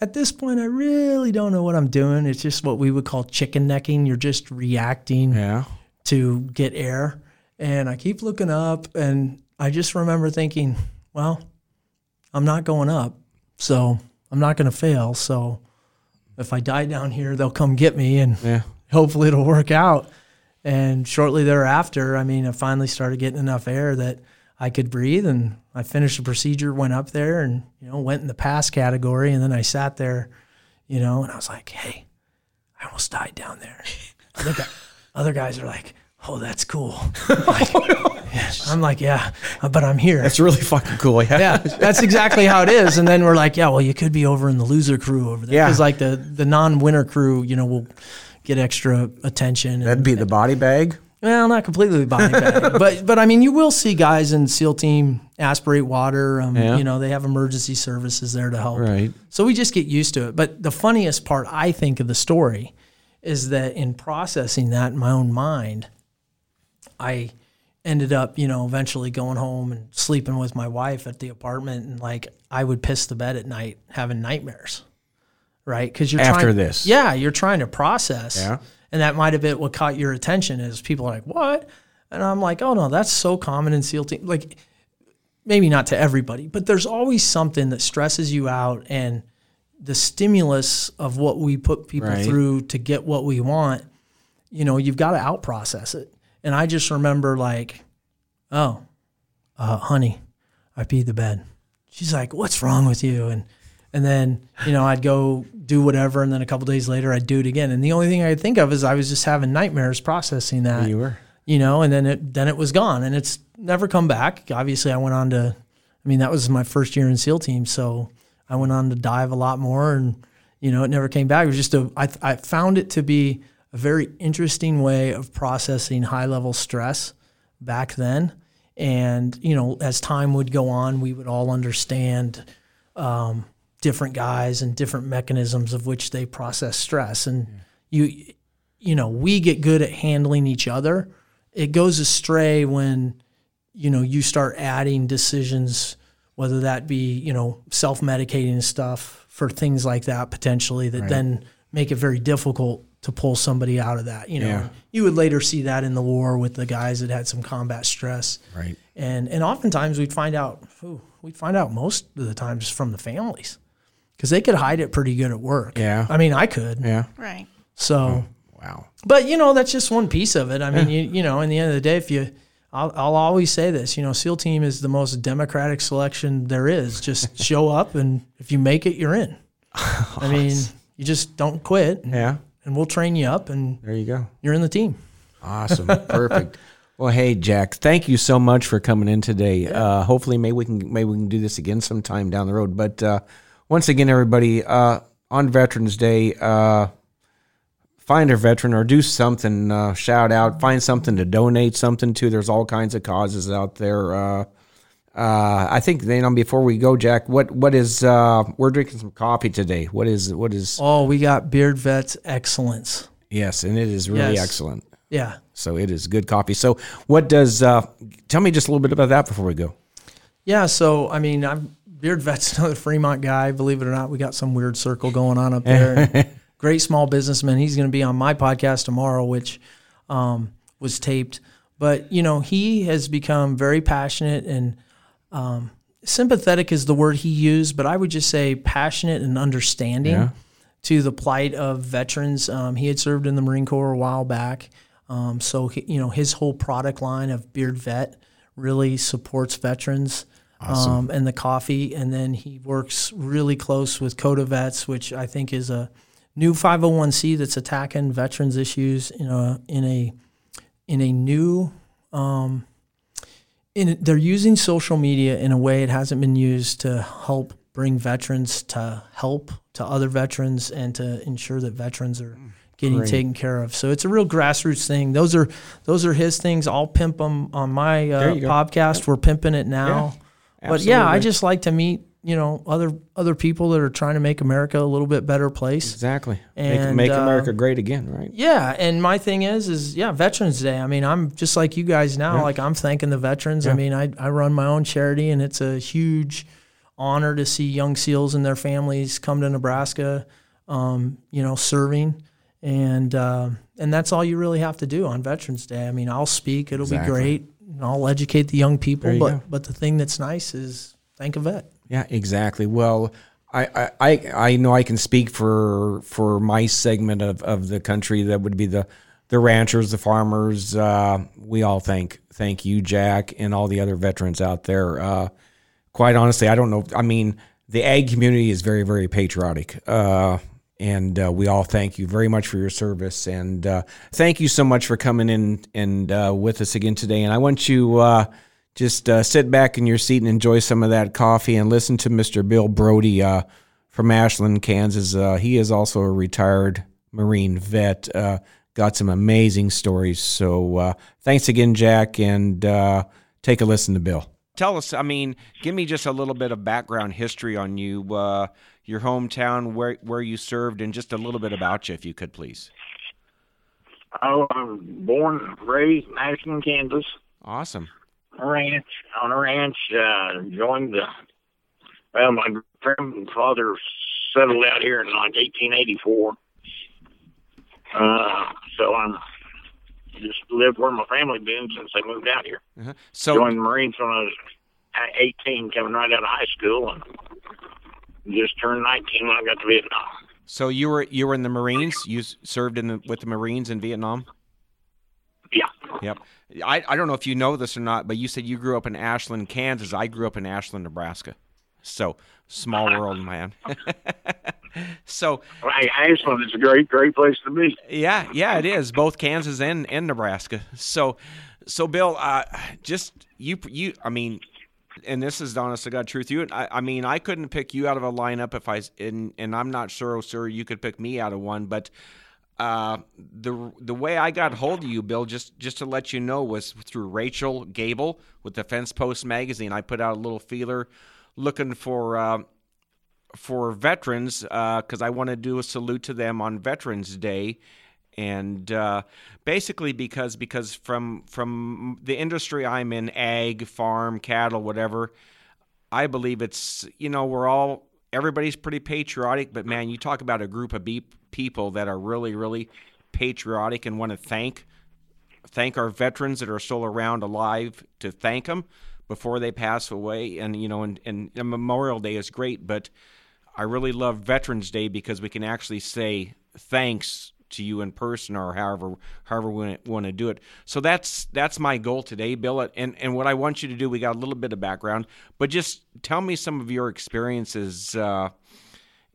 At this point, I really don't know what I'm doing. It's just what we would call chicken necking. You're just reacting Yeah. to get air. And I keep looking up, and I just remember thinking, well, I'm not going up, so I'm not going to fail. So if I die down here, they'll come get me, and Yeah. hopefully it'll work out. And shortly thereafter, I mean, I finally started getting enough air that I could breathe, and I finished the procedure, went up there, and you know, went in the pass category, and then I sat there, you know, and I was like, hey, I almost died down there. Other, guy, other guys are like, oh, that's cool. Like, yeah. I'm like, yeah, but I'm here. That's really fucking cool. Yeah. yeah, that's exactly how it is. And then we're like, yeah, well, you could be over in the loser crew over there. Yeah. Because like the, the non-winner crew, you know, will get extra attention. That'd And, be the body bag. Well, not completely but but I mean, you will see guys in SEAL team aspirate water. Um, Yeah. You know, they have emergency services there to help. Right. So we just get used to it. But the funniest part, I think, of the story is that in processing that in my own mind, I ended up, you know, eventually going home and sleeping with my wife at the apartment, and like I would piss the bed at night having nightmares, right? Because you're After trying, this. yeah, you're trying to process, Yeah. And that might have been what caught your attention is people are like, what? And I'm like, oh no, that's so common in SEAL team, like maybe not to everybody, but there's always something that stresses you out and the stimulus of what we put people Right. through to get what we want, you know, you've got to out process it. And I just remember like, oh, uh, honey, I peed the bed. She's like, what's wrong with you? And and then you know I'd go do whatever, and then a couple days later I'd do it again. And the only thing I could think of is I was just having nightmares processing that You were. you know, and then it then it was gone, and it's never come back. Obviously, I went on to, I mean, that was my first year in SEAL team, so I went on to dive a lot more, and you know, it never came back. It was just a, I I found it to be a very interesting way of processing high level stress back then, and you know, as time would go on, we would all understand um, different guys and different mechanisms of which they process stress, and you you know, we get good at handling each other. It goes astray when, you know, you start adding decisions, whether that be, you know, self medicating stuff for things like that potentially that then make it very difficult to pull somebody out of that. You know, Yeah. you would later see that in the war with the guys that had some combat stress. Right. And and oftentimes we'd find out, ooh, we'd find out most of the times from the families because they could hide it pretty good at work. Yeah. I mean, I could. Yeah. Right. So. Wow. But you know, that's just one piece of it. I mean, you you know, in the end of the day, if you, I'll, I'll always say this. You know, SEAL team is the most democratic selection there is. Just show up, and if you make it, you're in. I mean, you just don't quit, Yeah. and we'll train you up, and There you go. you're in the team. Awesome. Perfect. Well, hey Jack, thank you so much for coming in today. Uh, hopefully, maybe we can maybe we can do this again sometime down the road. But uh, once again, everybody, uh, on Veterans Day, uh, find a veteran or do something. Uh, shout out, find something to donate something to. There's all kinds of causes out there. Uh, uh, I think you know before we go, Jack, what what is uh, we're drinking some coffee today. What is what is Oh, we got Beard Vets Excellence. yes, and it is really Yes. excellent. Yeah, So it is good coffee. So what does uh tell me just a little bit about that before we go. yeah. So I mean, I'm Beard Vet's another Fremont guy. Believe it or not, we got some weird circle going on up there. Great small businessman. He's going to be on my podcast tomorrow, which um, was taped. But you know, he has become very passionate and um, sympathetic is the word he used, but I would just say passionate and understanding Yeah. to the plight of veterans. Um, he had served in the Marine Corps a while back, um, so he, you know his whole product line of Beard Vet really supports veterans. Um, and the coffee, and then he works really close with Code of Vets, which I think is a new 501c that's attacking veterans issues in a in a in a new um, in they're using social media in a way it hasn't been used to help bring veterans to help to other veterans and to ensure that veterans are getting Great. taken care of. So it's a real grassroots thing. Those are those are his things. I'll pimp them on my uh, you go. podcast. We're pimping it now. But yeah, I just like to meet you know other other people that are trying to make America a little bit better place. Exactly. And, make, make uh, America great again, right? Yeah, and my thing is, is yeah, Veterans Day. I mean, I'm just like you guys now. Yeah. Like I'm thanking the veterans. Yeah. I mean, I I run my own charity, and it's a huge honor to see young SEALs and their families come to Nebraska, um, you know, serving, and uh, and that's all you really have to do on Veterans Day. I mean, I'll speak. It'll Exactly. be great. And I'll educate the young people. But go. but the thing that's nice is thank a vet. Yeah, exactly. Well, I, I, I I know I can speak for for my segment of, of the country that would be the the ranchers, the farmers. Uh, we all thank thank you, Jack, and all the other veterans out there. Uh, quite honestly, I don't know. I mean, the ag community is very very patriotic. Uh, and uh, we all thank you very much for your service, and uh, thank you so much for coming in and uh, with us again today. And I want you uh, just uh, sit back in your seat and enjoy some of that coffee and listen to Mr. Bill Broadie uh, from Ashland, Kansas. He is also a retired Marine vet. Got some amazing stories. So thanks again, Jack, and take a listen to Bill. Tell us, I mean, give me just a little bit of background history on you, your hometown, where where you served, and just a little bit about you, if you could, please. Oh, I'm born and raised in Ashland, Kansas. Awesome. A Ranch on a ranch. Uh, joined the. Well, my grandfather settled out here in like 1884. Uh, so I'm just lived where my family been since they moved out here. Uh-huh. So Joined the Marines when I was uh, 18, coming right out of high school, and just turned 19 when I got to Vietnam. So you were you were in the Marines. You served in the, with the Marines in Vietnam. Yeah. Yep. I, I don't know if you know this or not, but you said you grew up in Ashland, Kansas. I grew up in Ashland, Nebraska. So small world, man. so hey, Ashland is a great, great place to be. yeah, yeah, it is both Kansas and, and Nebraska. So, so Bill, uh, just you, you, I mean, and this is honest to God truth. You, I, I mean, I couldn't pick you out of a lineup if I, and and I'm not sure, sir, you could pick me out of one, but. Uh, the the way I got hold of you, Bill, just just to let you know, was through Rachel Gabel with the Fence Post magazine. I put out a little feeler looking for uh, for veterans because I want to do a salute to them on Veterans Day, and uh, basically because because from from the industry I'm in, ag, farm, cattle, whatever, I believe it's you know we're all everybody's pretty patriotic, but man, you talk about a group of people that are really really patriotic and want to thank thank our veterans that are still around alive to thank them before they pass away. And you know and, and, and memorial day is great but i really love veterans day because we can actually say thanks to you in person or however however we want to do it. So that's that's my goal today bill. And and what i want you to do we got a little bit of background but just tell me some of your experiences uh,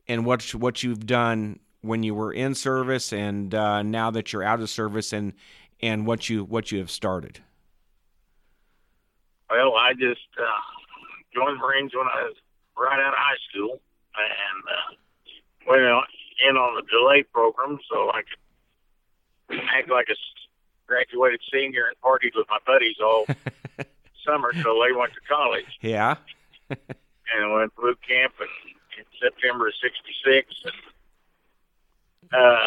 and what what you've done when you were in service and uh, now that you're out of service and and what you what you have started. Well, I just uh, joined the Marines when I was right out of high school, and uh, on- in on the delay program so I could act like a graduated senior and partied with my buddies all summer till they went to college. Yeah. And went to boot camp in, in September of '66. And, uh,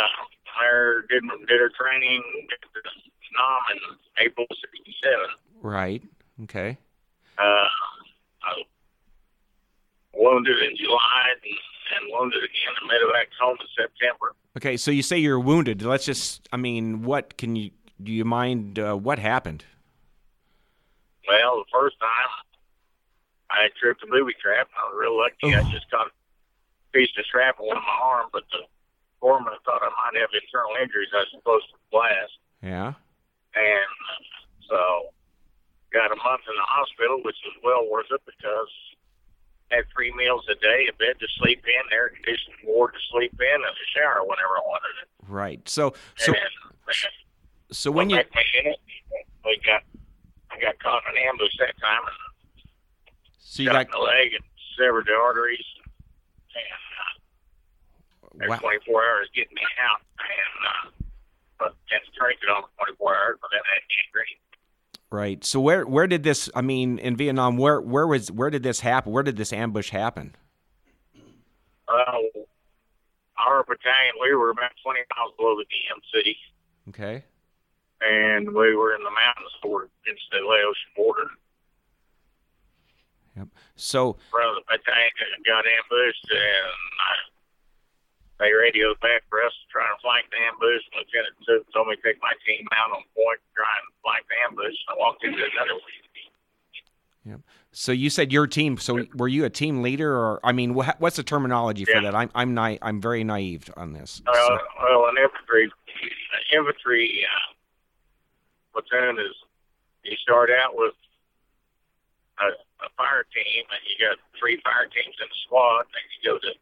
I did did her training at Vietnam in April of '67. Right. Okay. uh, I wounded in July and, and wounded again and made it back home in September. Okay. So you say you're wounded. Let's just. I mean, what can you? Do you mind uh, what happened? Well, the first time I tripped a booby trap. I was real lucky. I just caught a piece of shrapnel in my arm, but the foreman thought I might have internal injuries. I was close to the blast. Yeah. And so got a month in the hospital, which was well worth it because had three meals a day, a bed to sleep in, air conditioned ward to sleep in, and a shower whenever I wanted it. Right. So so so when you we got I got caught in an ambush that time and so you shot got in the leg and severed the arteries. And uh, wow. 24 hours getting me out, and uh, but and strength it on 24 hours, but then I had gangrene. Right. So where where did this? I mean, in Vietnam, where where was where did this happen? Where did this ambush happen? Uh, our battalion, we were about 20 miles below the DM city, Okay. and we were in the mountains toward against the Laotian border. Yep. So the battalion got ambushed, and I, they radioed back for us to try and flank the ambush. Lieutenant Toots told me to take my team out on point, try and flank the ambush. I walked into another one. Yep. So you said your team. So were you a team leader, or I mean, wha- what's the terminology for Yeah. that? I'm I'm na- I'm very naive on this. Uh, So- well, an infantry, an infantry uh, platoon is you start out with a, a fire team, and you got three fire teams in a squad, and you go to,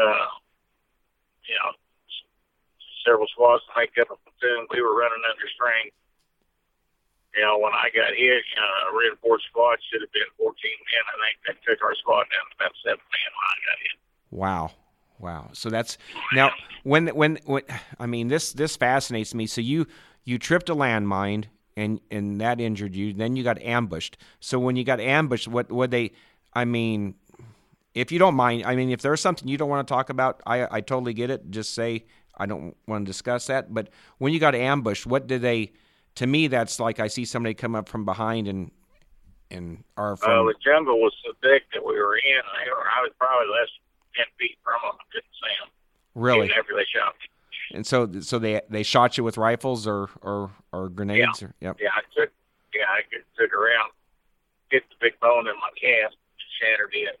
uh, you know, several squads to make up a platoon. We were running under strength. You know, when I got hit, uh, reinforced squad should have been 14 men. I think that took our squad down to about seven men when I got hit. Wow. Wow. So that's now when when when I mean this this fascinates me. So you you tripped a landmine and and that injured you. Then you got ambushed. So when you got ambushed, what what they I mean if you don't mind, I mean if there's something you don't want to talk about, I I totally get it. Just say I don't want to discuss that. But when you got ambushed, what did they to me that's like I see somebody come up from behind and and are Uh, the jungle was so thick that we were in. They were, I was probably less than 10 feet from them. I couldn't see them. really after they shot me. And so, so they they shot you with rifles or or, or grenades. Or, yep. Yeah, I took, yeah, I could took around, hit the big bone in my calf, shattered it,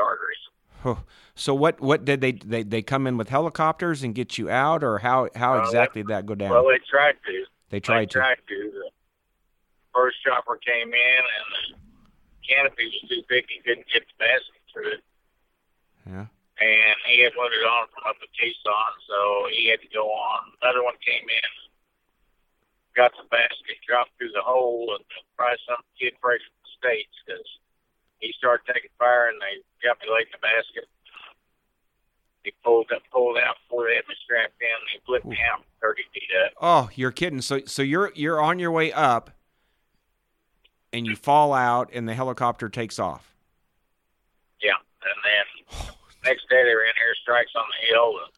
arteries. So what what did they, they they come in with helicopters and get you out, or how how Uh, exactly did that go down? Well, they tried to. they tried they to. tried to. The first chopper came in, and the canopy was too thick. He couldn't get the basket through it. Yeah. and he had loaded on from up at Tucson, so he had to go on. Another one came in, got the basket, dropped through the hole, and probably some kid fresh from the States because he started taking fire and they got me late in the basket. He pulled up, pulled out before they had me strapped in. And he flipped me out 30 feet up. Oh, you're kidding. So so you're you're on your way up, and you fall out, and the helicopter takes off. Yeah, and then next day they were ran airstrikes on the hill. And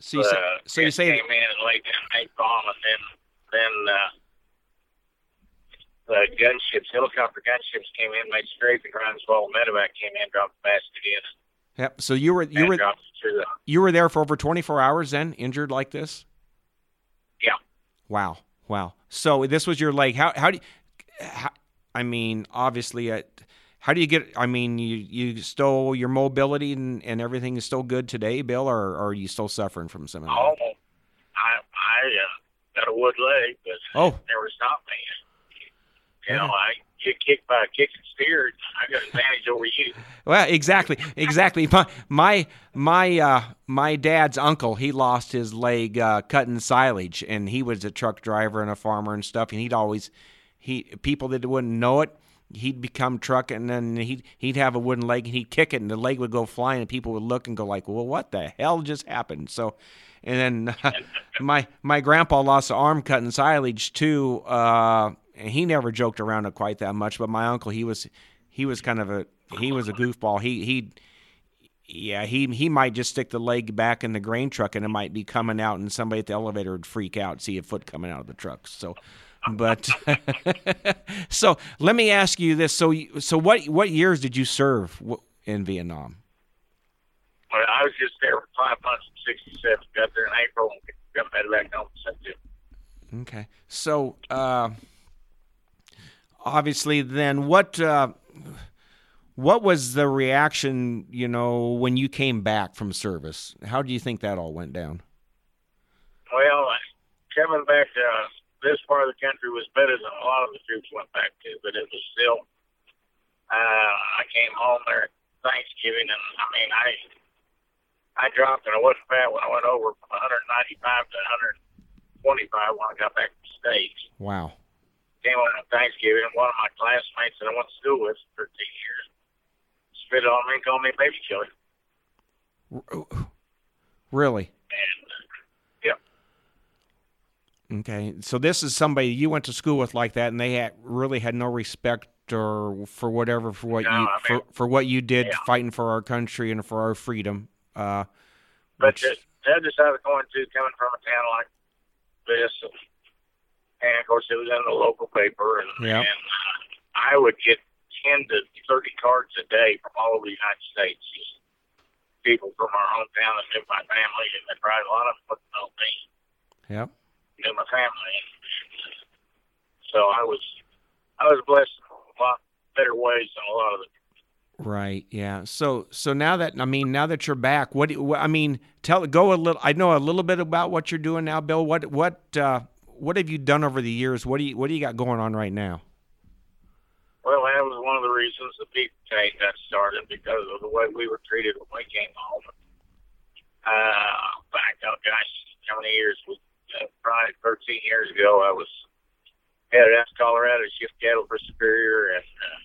So you say, uh, so you say came in and laid down bomb, and then then uh, the gunships, helicopter gunships came in, made runs while the medevac came in, dropped the basket in, yep. So you were you were dropped it through the. you were there for over 24 hours then, injured like this. Yeah, Wow, wow. So this was your leg. How how do you, how, I mean, obviously, uh, how do you get? I mean, you you still your mobility and, and everything is still good today, Bill, or, or are you still suffering from some almost. I I uh, got a wood leg, but Oh. never stopped me. You know, I get kicked by a kicking steer. I got an advantage over you. Well, exactly, exactly. My my my uh, my dad's uncle, he lost his leg uh, cutting silage, and he was a truck driver and a farmer and stuff. And he'd always he people that wouldn't know it, he'd become truck, and then he'd he'd have a wooden leg, and he'd kick it, and the leg would go flying, and people would look and go like, "Well, what the hell just happened?" So. And then my my grandpa lost an arm cutting silage too. Uh, and he never joked around quite that much. But my uncle, he was he was kind of a he was a goofball. He he yeah he he might just stick the leg back in the grain truck and it might be coming out, and somebody at the elevator would freak out, see a foot coming out of the truck. So. But so let me ask you this: so so what what years did you serve in Vietnam? But I was just there for five months in '67. Got there in April and got medevac home in September. Okay. So, uh, obviously, then what uh, what was the reaction? You know, when you came back from service, how do you think that all went down? Well, coming back to uh, this part of the country was better than a lot of the troops went back to, but it was still. Uh, I came home there Thanksgiving, and I mean, I I dropped and I wasn't fat when I went over from 195 to 125 when I got back to the States. Wow. Came on Thanksgiving, and one of my classmates that I went to school with for 13 years spit on me and called me a baby killer. Really? And yeah, Okay, so this is somebody you went to school with like that, and they had, really had no respect or for whatever for what No, you I for, mean- for what you did Yeah. fighting for our country and for our freedom. Uh, But which- the, the other side of the coin too, coming from a town like this, and of course it was in the local paper, and, Yep. and uh, I would get ten to thirty cards a day from all over the United States. People from our hometown that knew my family, and they probably a lot of them know me, yep. knew my family. So I was, I was blessed in a lot better ways than a lot of the Right. Yeah. So so now that I mean now that you're back, what, do you, what I mean, tell go a little. I know a little bit about what you're doing now, Bill. What what uh, what have you done over the years? What do you what do you got going on right now? Well, that was one of the reasons the beef tank got started because of the way we were treated when we came home. Uh, back, oh gosh, how many years? Was, uh, probably 13 years ago, I was headed out to Colorado to shift cattle for Superior and uh,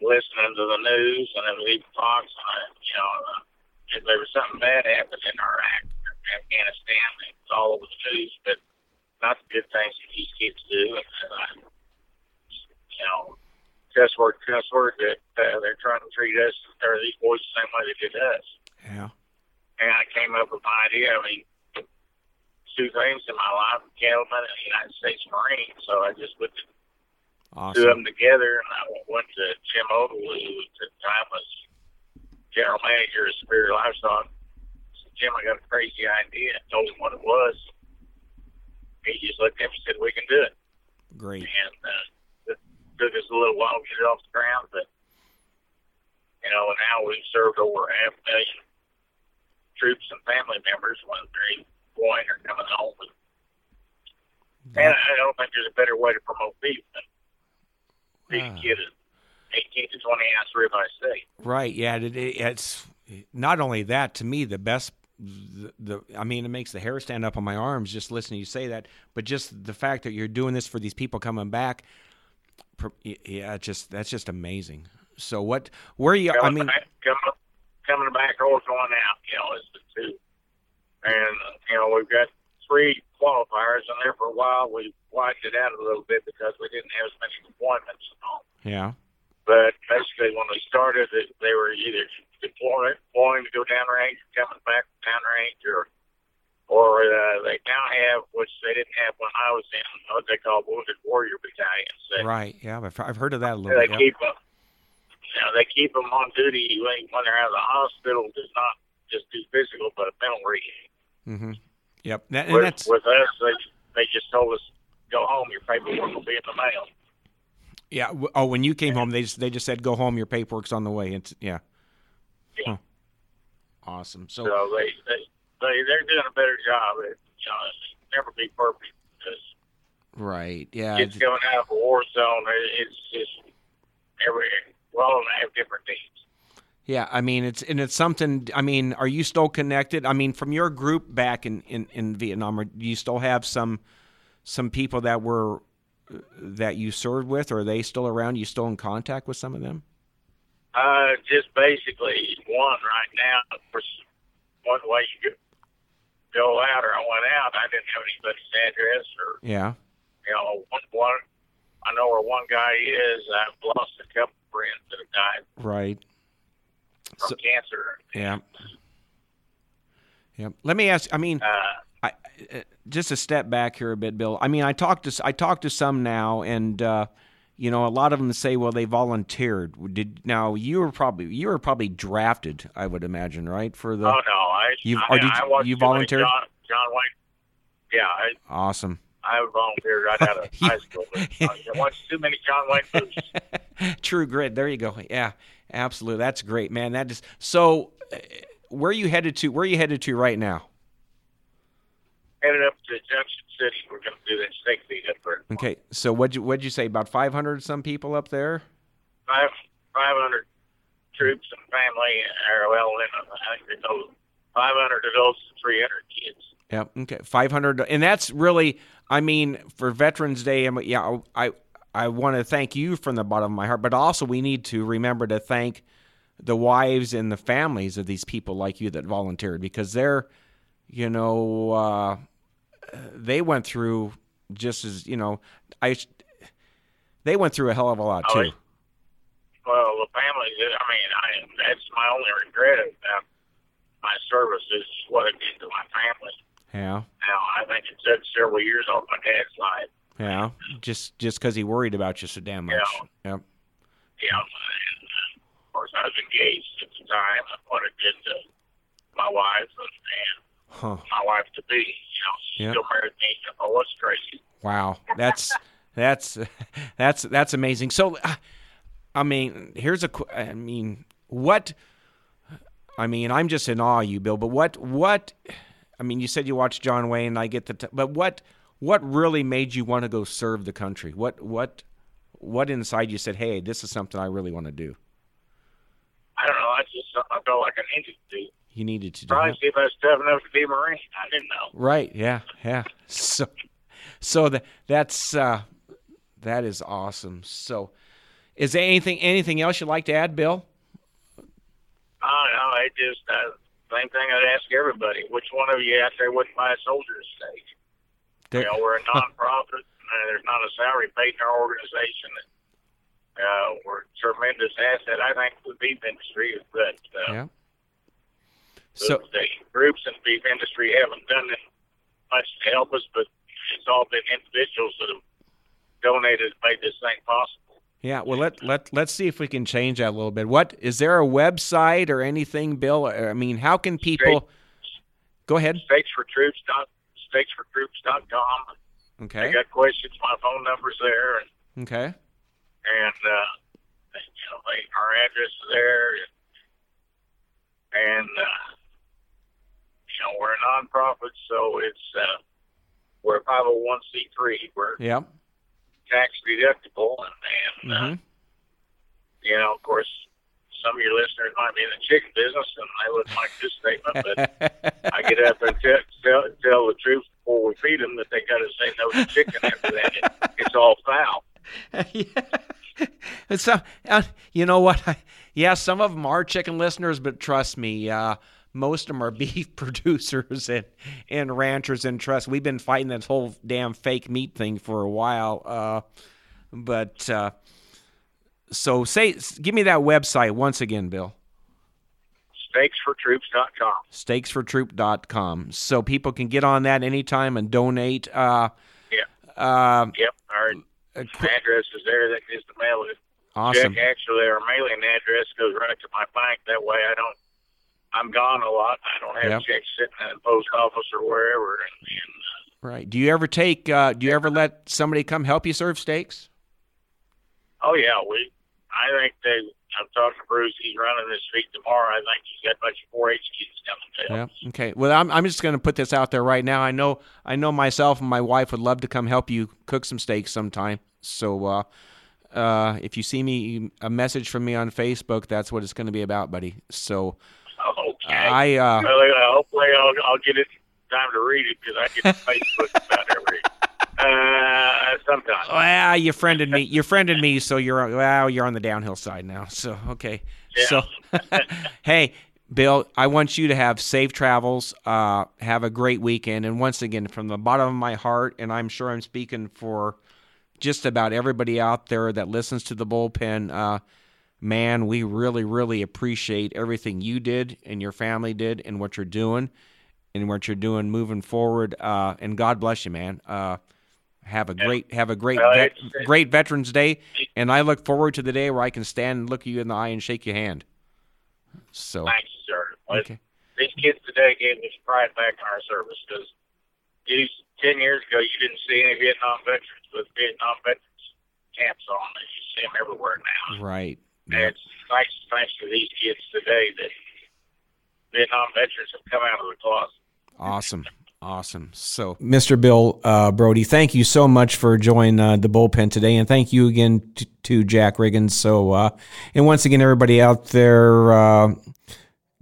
listening to the news and then leaving Fox. And, I, you know, uh, if there was something bad happened in Iraq Afghanistan, it was all over the news, but not the good things that these kids do. And, I, you know, cuss word, cuss word that uh, they're trying to treat us or these boys the same way they did us. Yeah. And I came up with my idea. I mean, two things in my life: cattleman and the United States Marine. So I just put the two of them together, and I went to Jim Odle, who at the time was general manager of Superior Livestock. I said, Jim, I got a crazy idea. I told him what it was. He just looked at me and said, "We can do it." Great. and uh, it took us a little while to get it off the ground, but you know, now we've served over half a million troops and family members when they're going or coming home. And I don't think there's a better way to promote beef than beef Ah. get an 18 to 20 ounce ribeye steak. Right. Yeah. It, it, it's not only that. To me, the best. The, the I mean, it makes the hair stand up on my arms just listening to you say that. But just the fact that you're doing this for these people coming back, yeah, just that's just amazing. So what? Where are you? I mean, back, coming, coming back or going out, you know, is the two. And, you know, we've got three qualifiers, and there for a while we widened it out a little bit because we didn't have as many appointments and all. yeah. But basically, when we started, it, they were either deploying, deploying to go downrange, coming back downrange, or or uh, they now have, which they didn't have when I was in, what they call wounded warrior battalions. That Right. Yeah. I've, I've heard of that a little they bit. keep them. You know, they keep them on duty when, when they're out of the hospital. Does not just do physical, but a mental rehab. Mm-hmm. Yep. That, and With, that's with us, they they just told us go home. Your paperwork will be in the mail. Yeah. Oh, when you came home, they just they just said go home. Your paperwork's on the way. It's yeah. Yeah. Huh. Awesome. So So they they they they're doing a better job. It, you know, it's never be perfect right. Yeah. kids going out of a war zone. It's just every we're have different needs. Yeah, I mean it's and it's something. I mean, are you still connected? I mean, from your group back in, in, in Vietnam, or do you still have some some people that were that you served with? Or are they still around? you still in contact with some of them? Uh, just basically one right now. One way you could go out or I went out, I didn't have anybody's address or Yeah. you know one one. I know where one guy is. I've lost a couple friends that have died Right. from So- cancer. Yeah. Yeah. Let me ask. I mean, Uh, I, uh, just a step back here a bit, Bill. I mean, I talked to I talked to some now, and uh, you know, a lot of them say, well, they volunteered. Did now you were probably you were probably drafted, I would imagine, right? For the oh no, I You- I, did I you- volunteered? John, John Wayne. Yeah, I awesome. I volunteered right out of high school. But I watched too many John Wayne movies. True grit. There you go. Yeah, absolutely. That's great, man. That is so. Uh, where are you headed to? Where are you headed to right now? Headed up to Junction City. We're going to do that steak feed up there. Okay, so what'd you what'd you say? About five hundred some people up there? Five five hundred troops and family, or well, I think they told five hundred adults and three hundred kids. Yeah. Okay. Five hundred, and that's really. I mean, for Veterans Day, yeah, I I want to thank you from the bottom of my heart, but also we need to remember to thank the wives and the families of these people like you that volunteered because they're, you know, uh, they went through just as you know, I they went through a hell of a lot Oh, too. Well, the family. I mean, I that's my only regret about my service is what it did to my family. Yeah, Now, I think it took several years off my dad's life. yeah. Just just because he worried about you so damn much. Yeah. Yep. Know, and uh, of course, I was engaged at the time, and what it did to my wife and, and Huh. my wife to be. You know, she Yeah. still married me. Oh, it's crazy. Wow, that's that's that's that's amazing. So, uh, I mean, here's a. I mean, what? I mean, I'm just in awe of you, Bill. But what? What? I mean, you said you watched John Wayne. I get the. T- but what? What really made you want to go serve the country? What? What? What inside you said, "Hey, this is something I really want to do." I don't know. I just I felt like I needed You needed to do. Probably that. see if I was tough enough to be a Marine. I didn't know. Right. Yeah. Yeah. So, so that that's uh, that is awesome. So, is there anything anything else you'd like to add, Bill? Oh no, I just uh, same thing I'd ask everybody. Which one of you out there wouldn't buy a soldier's steak? There- You know, we're a nonprofit. uh, there's not a salary paid in our organization. Uh, we're a tremendous asset, I think, to the beef industry. But uh, yeah. So the groups in the beef industry haven't done much to help us, but it's all been individuals that have donated and made this thing possible. yeah. Well, let let let's see if we can change that a little bit. What is there a website or anything, Bill? I mean, how can people? Go ahead. Steaks for Troops. Steaksfortroops.com. I Okay. I got questions. My phone number's there, and Okay. and uh, you know, they, our address is there, and uh, you know, we're a nonprofit, so it's uh, we're a 501c3. We're Yep. tax deductible, and, and uh, hmm you know, of course, some of your listeners might be in the chicken business, and they wouldn't like this statement, but I get up and tell, tell, tell the troops before we feed them that they got to say no to chicken after that. It, it's all foul. yeah. It's uh, uh, you know what? yeah, some of them are chicken listeners, but trust me, uh, most of them are beef producers and, and ranchers. And trust, we've been fighting this whole damn fake meat thing for a while. Uh, but uh, so say, give me that website once again, Bill. Steaksfortroops.com. Steaksfortroop.com. So people can get on that anytime and donate. Uh, Yeah. uh, Yep. Our a address is there. That is the mail it. awesome. Check actually our mailing address goes right to my bank. That way I don't. I'm gone a lot. I don't have Yep. checks sitting at the post office or wherever. And, and Right. Do you ever take? Uh, do you ever let somebody come help you serve steaks? oh yeah, we. I think they. I'm talking to Bruce. He's running this week tomorrow. I think he's got a bunch of 4-H kids coming. Yeah. Okay. Well, I'm I'm just going to put this out there right now. I know I know myself and my wife would love to come help you cook some steaks sometime. So uh, uh, if you see me a message from me on Facebook, that's what it's going to be about, buddy. So Okay. I uh, Well, hopefully I'll, I'll get it time to read it because I get Facebook about every uh, sometimes. well, you friended me. You friended me, so you're well, you're on the downhill side now. So okay. Yeah. So hey. Bill, I want you to have safe travels. Uh, have a great weekend. And once again, from the bottom of my heart, and I'm sure I'm speaking for just about everybody out there that listens to the bullpen, uh, man, we really, really appreciate everything you did and your family did and what you're doing and what you're doing moving forward. Uh, and God bless you, man. Uh, have a great, have a great, vet, great Veterans Day, and I look forward to the day where I can stand and look you in the eye and shake your hand. So, Thanks, sir. Okay, These kids today gave us pride back in our service because ten years ago you didn't see any Vietnam veterans with Vietnam veterans camps on. You see them everywhere now. right. And it's thanks thanks to these kids today that Vietnam veterans have come out of the closet. Awesome. Awesome. So, Mr. Bill uh, Broadie, thank you so much for joining uh, the bullpen today. And thank you again to, to Jack Riggins. So, uh, and once again, everybody out there, uh,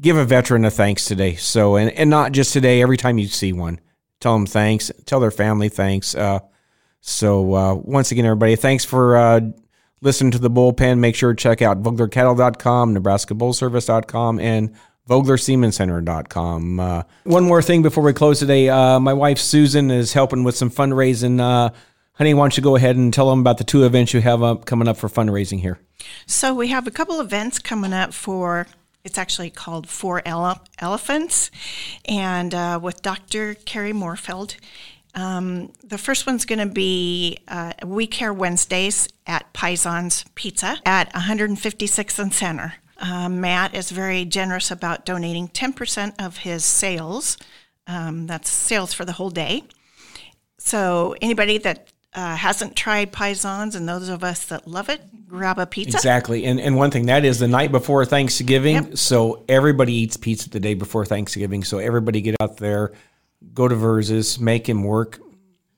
give a veteran a thanks today. So, and, and not just today, every time you see one, tell them thanks, tell their family thanks. Uh, so, uh, once again, everybody, thanks for listening to the bullpen. Make sure to check out VoglerCattle.com, NebraskaBullService.com, and VoglerSemenCenter.com. Uh, one more thing before we close today. Uh, my wife Susan is helping with some fundraising. Uh, honey, why don't you go ahead and tell them about the two events you have up coming up for fundraising here? So we have a couple events coming up for. It's actually called Four Ele- Elephants, and uh, with Dr. Carrie Moorfeld. Um, the first one's going to be uh, We Care Wednesdays at Pison's Pizza at 156th and Center. Uh, Matt is very generous about donating 10% of his sales. Um, that's sales for the whole day. So anybody that uh, hasn't tried Pisons and those of us that love it, grab a pizza. Exactly. And and one thing that is the night before Thanksgiving. Yep. So everybody eats pizza the day before Thanksgiving. So everybody get out there, go to Vers's, make him work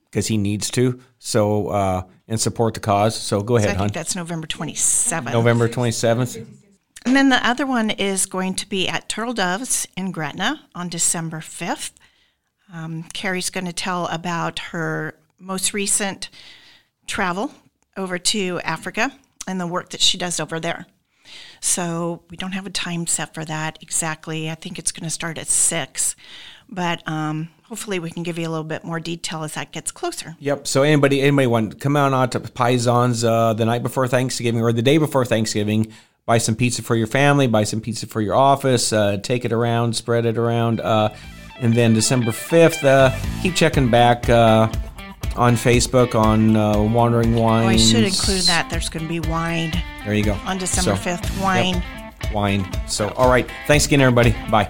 because he needs to. So uh, and support the cause. So go So ahead, I hon. think that's November 27th. November twenty seventh. And then the other one is going to be at Turtle Doves in Gretna on December 5th. Um, Carrie's going to tell about her most recent travel over to Africa and the work that she does over there. So we don't have a time set for that exactly. I think it's going to start at 6. But um, hopefully we can give you a little bit more detail as that gets closer. Yep. So anybody anybody want come on out to Pisons uh, the night before Thanksgiving or the day before Thanksgiving. Buy some pizza for your family. Buy some pizza for your office. Uh, take it around. Spread it around. Uh, and then December fifth, uh, keep checking back uh, on Facebook on uh, Wandering Wines. Oh, I should include that. There's going to be wine There you go. on December So, 5th. Wine. yep, wine. So all right. Thanks again, everybody. Bye.